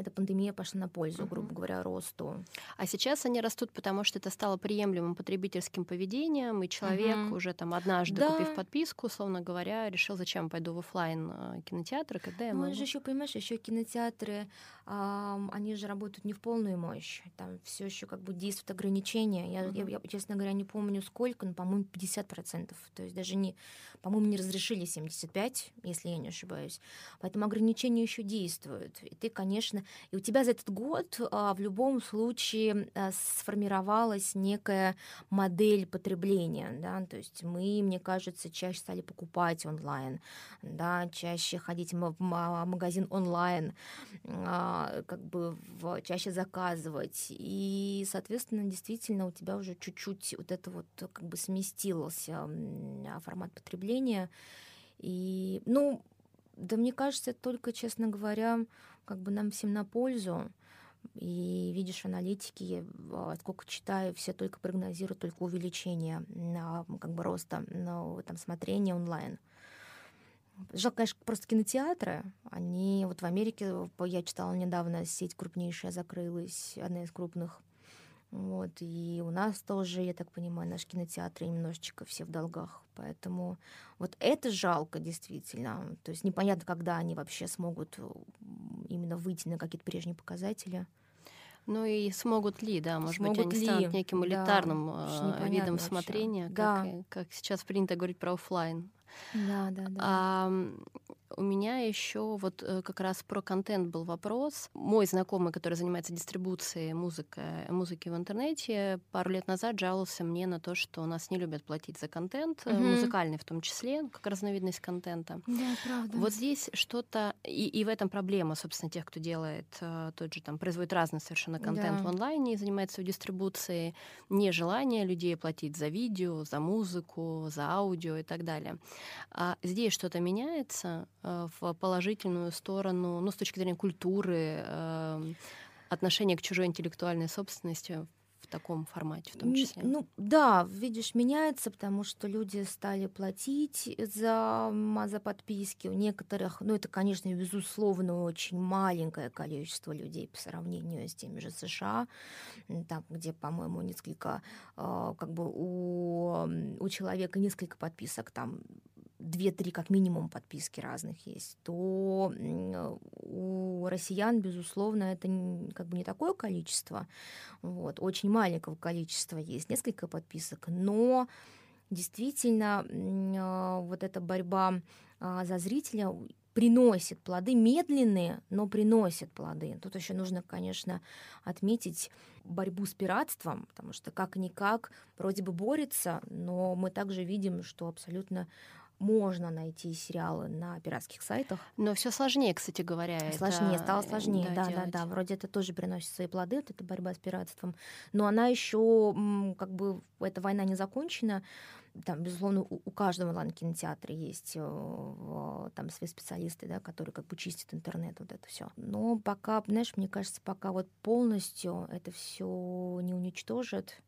эта пандемия пошла на пользу, грубо говоря, росту. А сейчас они растут, потому что это стало приемлемым потребительским поведением, и человек uh уже там однажды да. купив подписку, условно говоря, решил, зачем пойду в офлайн э, кинотеатры, когда я ну, могу. же еще понимаешь, еще кинотеатры, они же работают не в полную мощь, там все еще как бы действуют ограничения. Я, uh я, я, честно говоря, не помню сколько, но, по-моему, 50%. То есть даже не, по-моему, не разрешили 75, если я не ошибаюсь. Поэтому ограничения еще действуют. И ты, конечно, и у тебя за этот год а, в любом случае а, сформировалась некая модель потребления, да, то есть мы, мне кажется, чаще стали покупать онлайн, да, чаще ходить в магазин онлайн, а, как бы в, чаще заказывать. И, соответственно, действительно у тебя уже чуть-чуть вот это вот как бы сместился формат потребления. И, ну, да мне кажется, только, честно говоря, как бы нам всем на пользу. И видишь, аналитики, а, сколько читаю, все только прогнозируют только увеличение на, как бы роста там, смотрения онлайн. Жалко, конечно, просто кинотеатры. Они вот в Америке, я читала недавно, сеть крупнейшая закрылась, одна из крупных. Вот, и у нас тоже, я так понимаю, наши кинотеатры немножечко все в долгах. Поэтому вот это жалко действительно. То есть непонятно, когда они вообще смогут именно выйти на какие-то прежние показатели. Ну и смогут ли, да, может смогут быть, они ли? станут неким элитарным да, видом вообще. смотрения, да. как, как сейчас принято говорить про офлайн. Да, да, да. А, у меня еще вот э, как раз про контент был вопрос. Мой знакомый, который занимается дистрибуцией музыки, музыки в интернете, пару лет назад жаловался мне на то, что нас не любят платить за контент, угу. музыкальный в том числе, как разновидность контента. Да, правда. Вот здесь что-то, и, и в этом проблема, собственно, тех, кто делает э, тот же там, производит разный совершенно контент да. в онлайне и занимается дистрибуцией, нежелание людей платить за видео, за музыку, за аудио и так далее. А здесь что-то меняется, в положительную сторону, ну, с точки зрения культуры, эм, отношения к чужой интеллектуальной собственности в таком формате в том числе? Ну да, видишь, меняется, потому что люди стали платить за, за подписки. У некоторых, ну это, конечно, безусловно, очень маленькое количество людей по сравнению с теми же США, там, где, по-моему, несколько, э, как бы у, у человека несколько подписок, там две-три как минимум подписки разных есть, то у россиян, безусловно, это как бы не такое количество, вот, очень маленького количества есть, несколько подписок, но действительно а, вот эта борьба а, за зрителя приносит плоды, медленные, но приносит плоды. Тут еще нужно, конечно, отметить борьбу с пиратством, потому что как-никак вроде бы борется, но мы также видим, что абсолютно можно найти сериалы на пиратских сайтах. Но все сложнее, кстати говоря. Сложнее, это... стало сложнее, да, да, да, да. Вроде это тоже приносит свои плоды, вот эта борьба с пиратством. Но она еще, как бы, эта война не закончена. Там, безусловно, у, у каждого ладно, кинотеатра есть э, там свои специалисты, да, которые как бы чистят интернет, вот это все. Но пока, знаешь, мне кажется, пока вот полностью это все не уничтожит,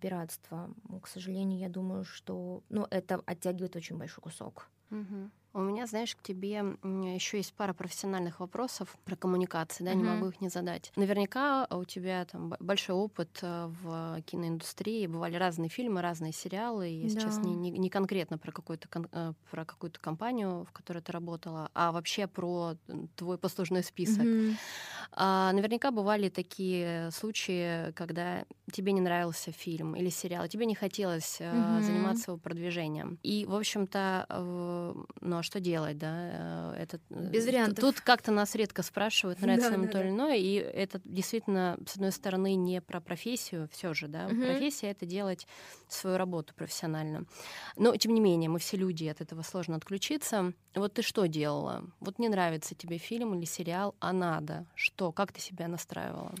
пиратство. К сожалению, я думаю, что ну, это оттягивает очень большой кусок. Угу. У меня, знаешь, к тебе еще есть пара профессиональных вопросов про коммуникации, да, uh-huh. не могу их не задать. Наверняка у тебя там большой опыт э, в киноиндустрии, бывали разные фильмы, разные сериалы. Я да. сейчас не, не, не конкретно про какую-то э, про какую-то компанию, в которой ты работала, а вообще про твой послужной список. Uh-huh. А, наверняка бывали такие случаи, когда тебе не нравился фильм или сериал, тебе не хотелось uh-huh. заниматься его продвижением. И, в общем-то, ну, что делать, да? Э, это, э, Без вариантов. Тут как-то нас редко спрашивают, нравится да, нам да, то или иное, и это действительно, с одной стороны, не про профессию все же, да? Угу. Профессия — это делать свою работу профессионально. Но, тем не менее, мы все люди, от этого сложно отключиться. Вот ты что делала? Вот не нравится тебе фильм или сериал, а надо. Что? Как ты себя настраивала?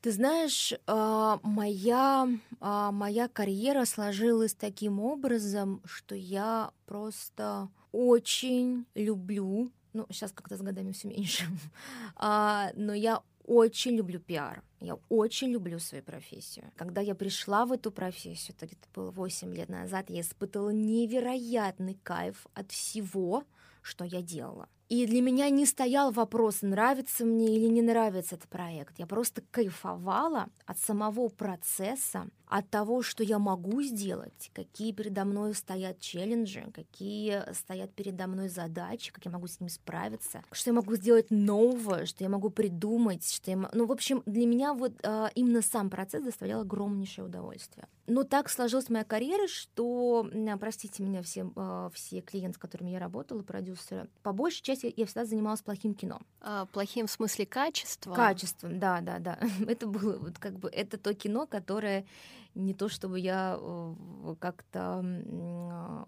Ты знаешь, а, моя, а, моя карьера сложилась таким образом, что я просто очень люблю, ну, сейчас как-то с годами все меньше, а, но я очень люблю пиар. Я очень люблю свою профессию. Когда я пришла в эту профессию, это где-то было 8 лет назад, я испытала невероятный кайф от всего, что я делала. И для меня не стоял вопрос, нравится мне или не нравится этот проект. Я просто кайфовала от самого процесса, от того, что я могу сделать, какие передо мной стоят челленджи, какие стоят передо мной задачи, как я могу с ними справиться, что я могу сделать новое, что я могу придумать, что я... Ну, в общем, для меня вот э, именно сам процесс доставлял огромнейшее удовольствие. Но так сложилась моя карьера, что, простите меня все, э, все клиенты, с которыми я работала, продюсеры, по большей части я всегда занималась плохим кино. А, плохим в смысле качества? Качеством, да, да, да. Это было вот как бы это то кино, которое не то чтобы я э, как-то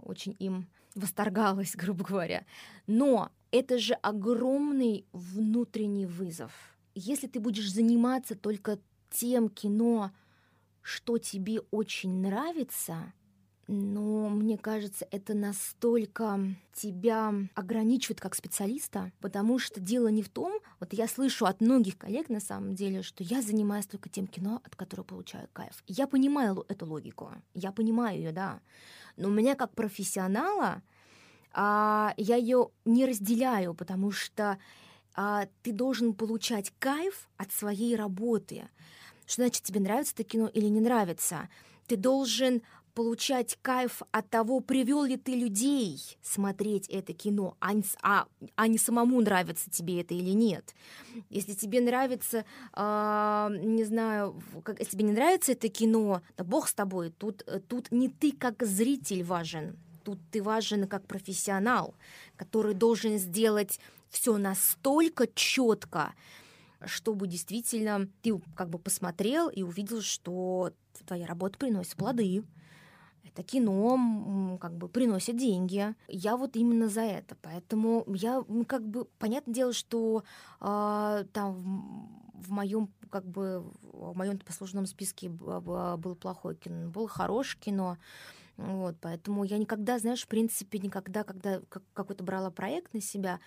очень им восторгалась, грубо говоря. Но это же огромный внутренний вызов. Если ты будешь заниматься только тем кино, что тебе очень нравится, но мне кажется, это настолько тебя ограничивает как специалиста, потому что дело не в том, вот я слышу от многих коллег на самом деле, что я занимаюсь только тем кино, от которого получаю кайф. Я понимаю эту логику, я понимаю ее, да, но у меня как профессионала а, я ее не разделяю, потому что а, ты должен получать кайф от своей работы. Что значит тебе нравится это кино или не нравится? Ты должен получать кайф от того, привел ли ты людей смотреть это кино, а не, а, а не самому нравится тебе это или нет. Если тебе нравится, э, не знаю, как, если тебе не нравится это кино, да бог с тобой, тут, тут не ты как зритель важен, тут ты важен как профессионал, который должен сделать все настолько четко, чтобы действительно ты как бы посмотрел и увидел, что твоя работа приносит плоды, это кино как бы приносит деньги. Я вот именно за это. Поэтому я как бы понятное дело, что э, там в моем как бы в моем послужном списке был плохое кино, было хорошее кино. Вот, поэтому я никогда, знаешь, в принципе, никогда, когда какой-то брала проект на себя,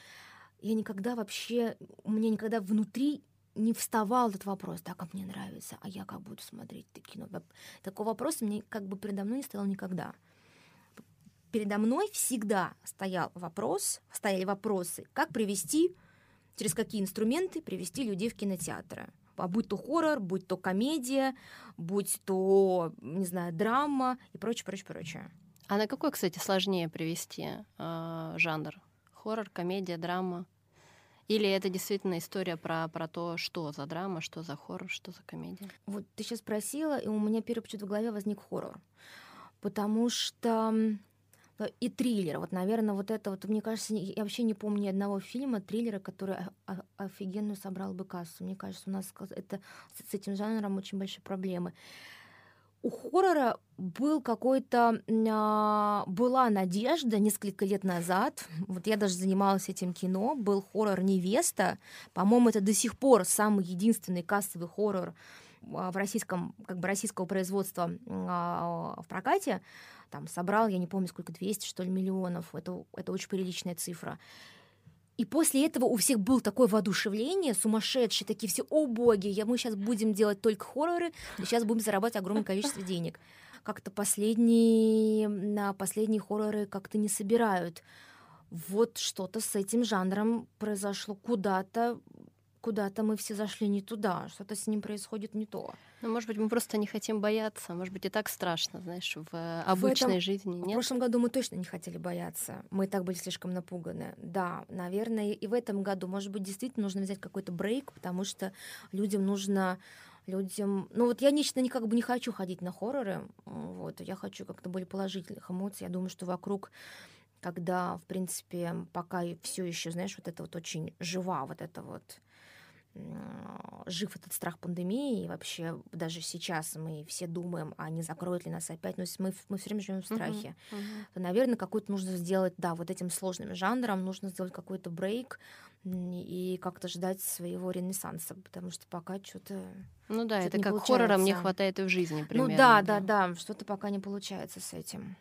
я никогда вообще, у меня никогда внутри не вставал этот вопрос, так как мне нравится, а я как буду смотреть это кино. Такого вопроса мне как бы передо мной не стоял никогда. Передо мной всегда стоял вопрос, стояли вопросы, как привести, через какие инструменты привести людей в кинотеатры. А будь то хоррор, будь то комедия, будь то, не знаю, драма и прочее, прочее, прочее. А на какой, кстати, сложнее привести э, жанр? Хоррор, комедия, драма? Или это действительно история про, про то, что за драма, что за хоррор, что за комедия? Вот ты сейчас спросила, и у меня первый почему-то в голове возник хоррор. Потому что и триллер. Вот, наверное, вот это вот, мне кажется, я вообще не помню ни одного фильма, триллера, который офигенно собрал бы кассу. Мне кажется, у нас это, с этим жанром очень большие проблемы у хоррора был какой-то а, была надежда несколько лет назад. Вот я даже занималась этим кино. Был хоррор Невеста. По-моему, это до сих пор самый единственный кассовый хоррор а, в российском, как бы российского производства а, в прокате. Там собрал, я не помню, сколько, 200, что ли, миллионов. Это, это очень приличная цифра. И после этого у всех было такое воодушевление, сумасшедшие, такие все, о боги, я, мы сейчас будем делать только хорроры, и сейчас будем зарабатывать огромное количество денег. Как-то последние, на последние хорроры как-то не собирают. Вот что-то с этим жанром произошло куда-то, куда-то мы все зашли не туда, что-то с ним происходит не то. Ну, может быть, мы просто не хотим бояться, может быть, и так страшно, знаешь, в обычной в этом, жизни. Нет? В прошлом году мы точно не хотели бояться, мы и так были слишком напуганы. Да, наверное, и в этом году, может быть, действительно нужно взять какой-то брейк, потому что людям нужно людям... Ну вот я лично никак бы не хочу ходить на хорроры, вот, я хочу как-то более положительных эмоций. Я думаю, что вокруг когда, в принципе, пока все еще, знаешь, вот это вот очень жива, вот это вот жив этот страх пандемии, и вообще даже сейчас мы все думаем, а не закроют ли нас опять, но мы, мы все время живем в страхе, uh-huh, uh-huh. то, наверное, какой-то нужно сделать, да, вот этим сложным жанром нужно сделать какой-то брейк и как-то ждать своего ренессанса, потому что пока что-то Ну да, это как получается. хоррором не хватает и в жизни, примерно. Ну да, да, да, да что-то пока не получается с этим.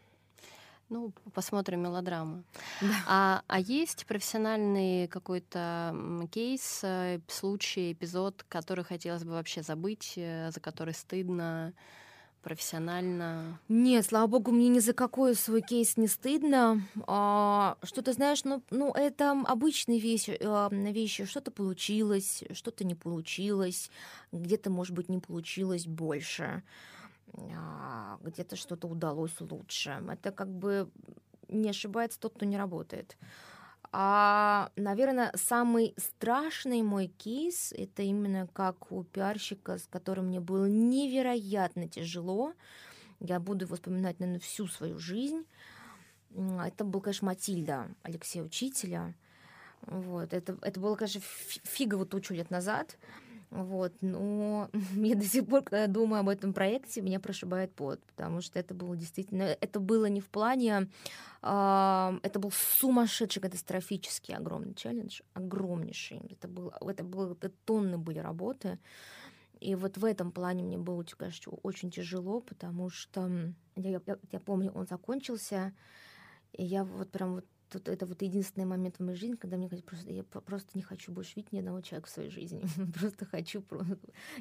Ну, посмотрим мелодраму. Да. А, а есть профессиональный какой-то кейс, э, случай, эпизод, который хотелось бы вообще забыть, э, за который стыдно? профессионально? Нет, слава богу, мне ни за какой свой кейс не стыдно. А, что то знаешь, ну, ну это обычные вещи, э, вещи. Что-то получилось, что-то не получилось, где-то, может быть, не получилось больше. А, где-то что-то удалось лучше. Это как бы не ошибается тот, кто не работает. А, наверное, самый страшный мой кейс — это именно как у пиарщика, с которым мне было невероятно тяжело. Я буду его вспоминать, наверное, всю свою жизнь. Это был, конечно, Матильда Алексея Учителя. Вот. Это, это было, конечно, фигово тучу лет назад. Вот, но я до сих пор, когда думаю об этом проекте, меня прошибает пот, потому что это было действительно, это было не в плане, э, это был сумасшедший катастрофический огромный челлендж, огромнейший. Это было, это было, это тонны были работы. И вот в этом плане мне было, конечно, очень тяжело, потому что я, я, я помню, он закончился, и я вот прям вот тут это вот единственный момент в моей жизни, когда мне просто я просто не хочу больше видеть ни одного человека в своей жизни. просто хочу просто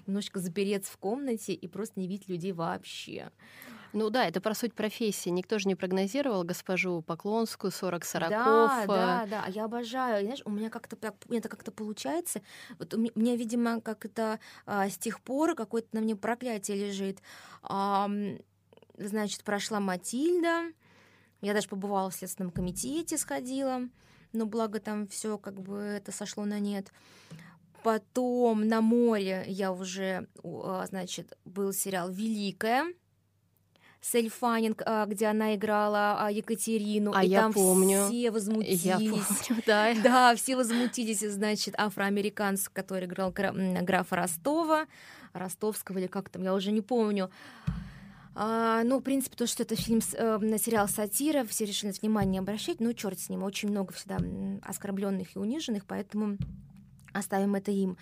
немножечко запереться в комнате и просто не видеть людей вообще. Ну да, это про суть профессии. Никто же не прогнозировал госпожу Поклонскую 40 40 Да, да, да. Я обожаю. Знаешь, у меня как-то у меня это как-то получается. Вот у меня, видимо, как это а, с тех пор какое-то на мне проклятие лежит. А, значит, прошла Матильда, я даже побывала в Следственном комитете, сходила, но благо там все как бы это сошло на нет. Потом на море я уже, а, значит, был сериал «Великая», с Эльфанинг, а, где она играла а, Екатерину, а и я там помню. все возмутились. Я помню, да. Да, все возмутились, значит, афроамериканец, который играл графа Ростова, Ростовского или как там, я уже не помню. А, ну, в принципе, то, что это фильм, э, сериал сатира, все решили внимание обращать, ну, черт с ним, очень много всегда оскорбленных и униженных, поэтому оставим это им.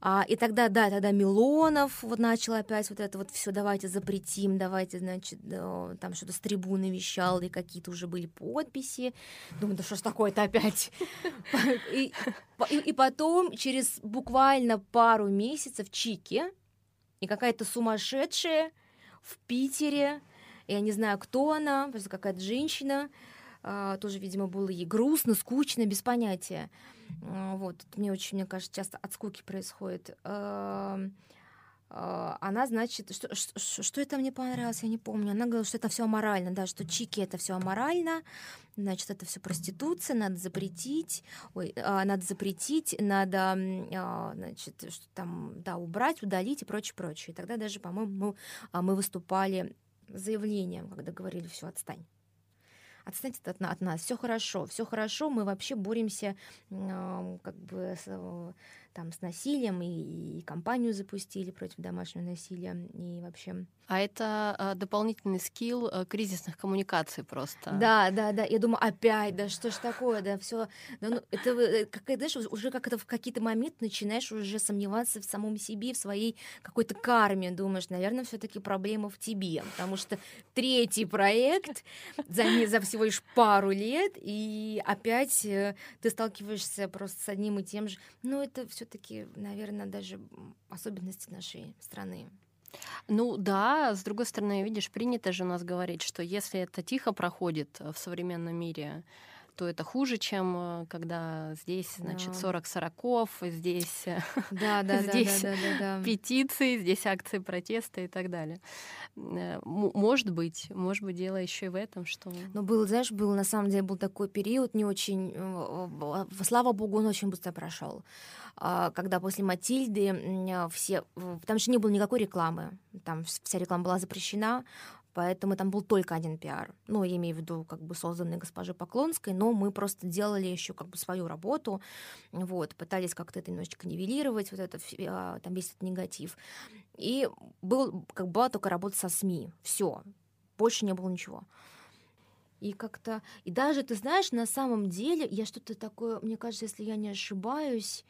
А, и тогда, да, тогда Милонов вот начал опять вот это вот все, давайте запретим, давайте, значит, там что-то с трибуны вещал, и какие-то уже были подписи. Думаю, да что ж такое-то опять? И потом, через буквально пару месяцев, Чики, и какая-то сумасшедшая в Питере. Я не знаю, кто она, просто какая-то женщина. А, тоже, видимо, было ей грустно, скучно, без понятия. А, вот, мне очень, мне кажется, часто от скуки происходит. А, она, значит, что, что, что это мне понравилось, я не помню. Она говорила, что это все аморально, да, что чики это все аморально, значит, это все проституция, надо запретить, ой, а, надо запретить, надо, а, значит, что там, да, убрать, удалить и прочее, прочее. И тогда даже, по-моему, мы, мы выступали заявлением, когда говорили, все, отстань отстаньте от, от нас, все хорошо, все хорошо, мы вообще боремся э, как бы с, там с насилием, и, и кампанию запустили против домашнего насилия, и вообще... А это а, дополнительный скилл а, кризисных коммуникаций просто. Да, да, да. Я думаю, опять, да что ж такое, да, все. Да, ну, это, э, как, знаешь, уже как это в какие-то моменты начинаешь уже сомневаться в самом себе, в своей какой-то карме. Думаешь, наверное, все-таки проблема в тебе, потому что третий проект за, не, за всего лишь пару лет, и опять э, ты сталкиваешься просто с одним и тем же. Ну, это все все-таки, наверное, даже особенности нашей страны. Ну да, с другой стороны, видишь, принято же у нас говорить, что если это тихо проходит в современном мире, то это хуже, чем э, когда здесь, значит, да. 40 сороков, здесь, да, да, здесь да, да, да, да. петиции, здесь акции протеста и так далее. Э, может быть, может быть, дело еще и в этом, что... Ну, был, знаешь, был, на самом деле, был такой период не очень... Э, слава богу, он очень быстро прошел. А, когда после Матильды все... Там же не было никакой рекламы. Там вся реклама была запрещена. Поэтому там был только один пиар. Ну, я имею в виду, как бы созданный госпожей Поклонской, но мы просто делали еще как бы свою работу, вот, пытались как-то это немножечко нивелировать, вот это, а, там весь этот негатив. И был, как была только работа со СМИ. Все. Больше не было ничего. И как-то... И даже, ты знаешь, на самом деле, я что-то такое, мне кажется, если я не ошибаюсь,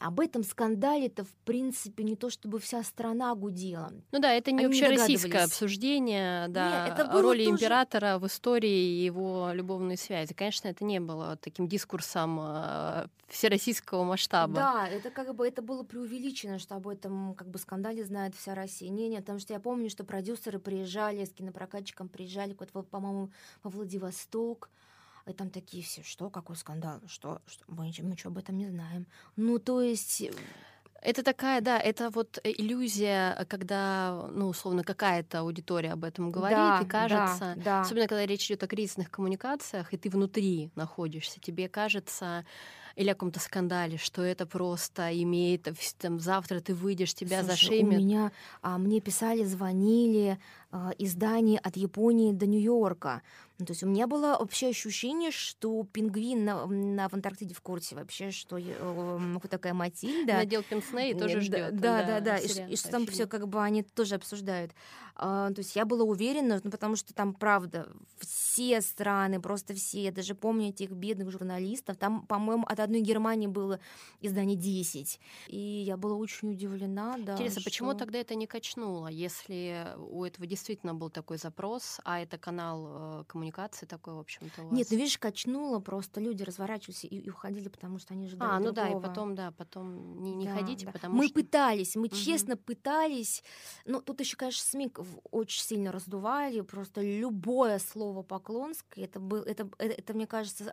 об этом скандале-то, в принципе, не то чтобы вся страна гудела. Ну да, это не Они общероссийское не обсуждение да, Нет, это роли тоже... императора в истории и его любовной связи. Конечно, это не было таким дискурсом э, всероссийского масштаба. Да, это как бы это было преувеличено, что об этом как бы скандале знает вся Россия. Не, нет, потому что я помню, что продюсеры приезжали с кинопрокатчиком, приезжали, по-моему, во Владивосток, и там такие все, что, какой скандал, что, что мы, ничего об этом не знаем. Ну, то есть... Э, это такая, да, это вот э, иллюзия, когда, ну, условно, какая-то аудитория об этом говорит, да, и кажется, да, да. особенно когда речь идет о кризисных коммуникациях, и ты внутри находишься, тебе кажется, или о каком-то скандале, что это просто имеет, там, завтра ты выйдешь, тебя Слушай, зашемят. У меня, а, мне писали, звонили а, издания от Японии до Нью-Йорка. Ну, то есть у меня было вообще ощущение, что пингвин на, на, в Антарктиде в курсе вообще, что э, такая Матильда. Надел пенсне и тоже ждет. Да, да, да. И, и что там все как бы они тоже обсуждают. А, то есть я была уверена, ну, потому что там, правда, все страны, просто все, я даже помню этих бедных журналистов, там, по-моему, от одной Германии было издание 10. И я была очень удивлена, да. Интересно, что... почему тогда это не качнуло, если у этого действительно был такой запрос, а это канал коммуникации коммуникации такой, в общем-то? Нет, ну видишь, качнуло, просто люди разворачивались и, и уходили, потому что они ждали А, ну другого. да, и потом, да, потом не, не да, ходите, да. потому мы что... Мы пытались, мы угу. честно пытались, но тут еще, конечно, СМИ очень сильно раздували, просто любое слово поклонское, это, был, это, это, это, мне кажется,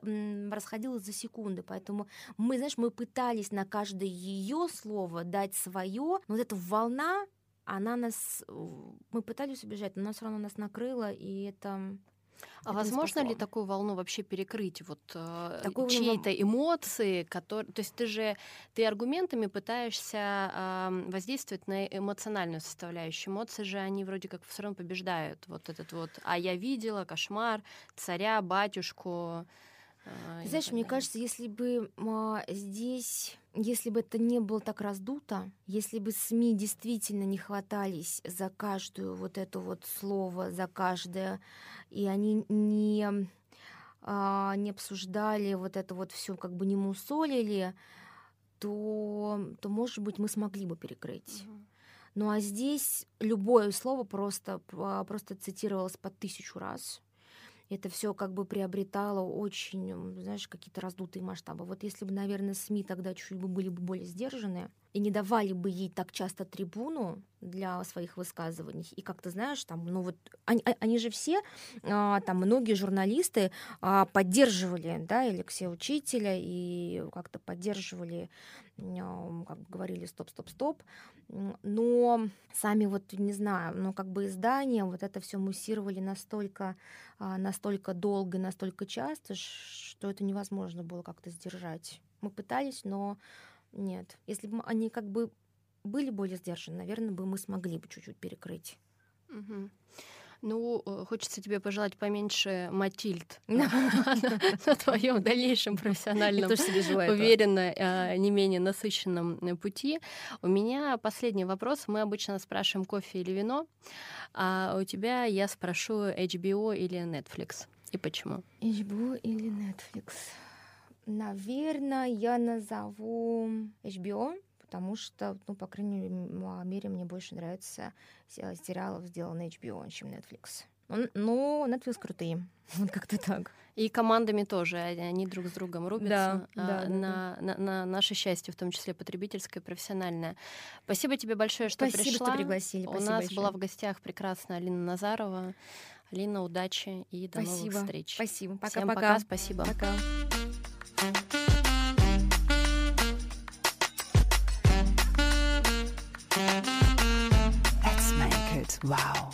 расходилось за секунды, поэтому мы, знаешь, мы пытались на каждое ее слово дать свое, но вот эта волна, она нас, мы пытались убежать, но она все равно нас накрыла, и это а возможно ли такую волну вообще перекрыть? Вот э, чьи-то волну... эмоции, которые... То есть ты же ты аргументами пытаешься э, воздействовать на эмоциональную составляющую. Эмоции же, они вроде как все равно побеждают. Вот этот вот «а я видела», «кошмар», «царя», «батюшку». Э, Знаешь, мне кажется, если бы а, здесь если бы это не было так раздуто, если бы СМИ действительно не хватались за каждую вот эту вот слово, за каждое, и они не, а, не обсуждали вот это вот все, как бы не мусолили, то, то, может быть, мы смогли бы перекрыть. Угу. Ну а здесь любое слово просто, а, просто цитировалось по тысячу раз это все как бы приобретало очень, знаешь, какие-то раздутые масштабы. Вот если бы, наверное, СМИ тогда чуть бы были бы более сдержанные и не давали бы ей так часто трибуну для своих высказываний, и как ты знаешь, там, ну вот, они, а, они же все, а, там, многие журналисты а, поддерживали, да, Алексея Учителя, и как-то поддерживали, как бы говорили, стоп, стоп, стоп, но сами вот, не знаю, ну, как бы издания вот это все муссировали настолько, настолько долго, настолько часто, что это невозможно было как-то сдержать. Мы пытались, но нет. Если бы они как бы были более сдержаны, наверное, бы мы смогли бы чуть-чуть перекрыть. Угу. Ну, э, хочется тебе пожелать поменьше Матильд на твоем дальнейшем профессиональном, уверенно, а, не менее насыщенном э, пути. У меня последний вопрос. Мы обычно спрашиваем кофе или вино, а у тебя я спрошу HBO или Netflix. И почему? HBO или Netflix? Наверное, я назову HBO, потому что, ну, по крайней мере, мне больше нравится сериалов, сделанных HBO, чем Netflix. Ну, Netflix крутые. Вот как-то так. И командами тоже, они друг с другом рубятся да, да, а, на, да. На, на наше счастье, в том числе потребительское, профессиональное. Спасибо тебе большое, что Спасибо, пришла. что пригласили. У Спасибо нас большое. была в гостях прекрасная Алина Назарова. Алина, удачи и до Спасибо. новых встреч. Спасибо. Пока-пока. Всем пока. Спасибо. Пока. Wow.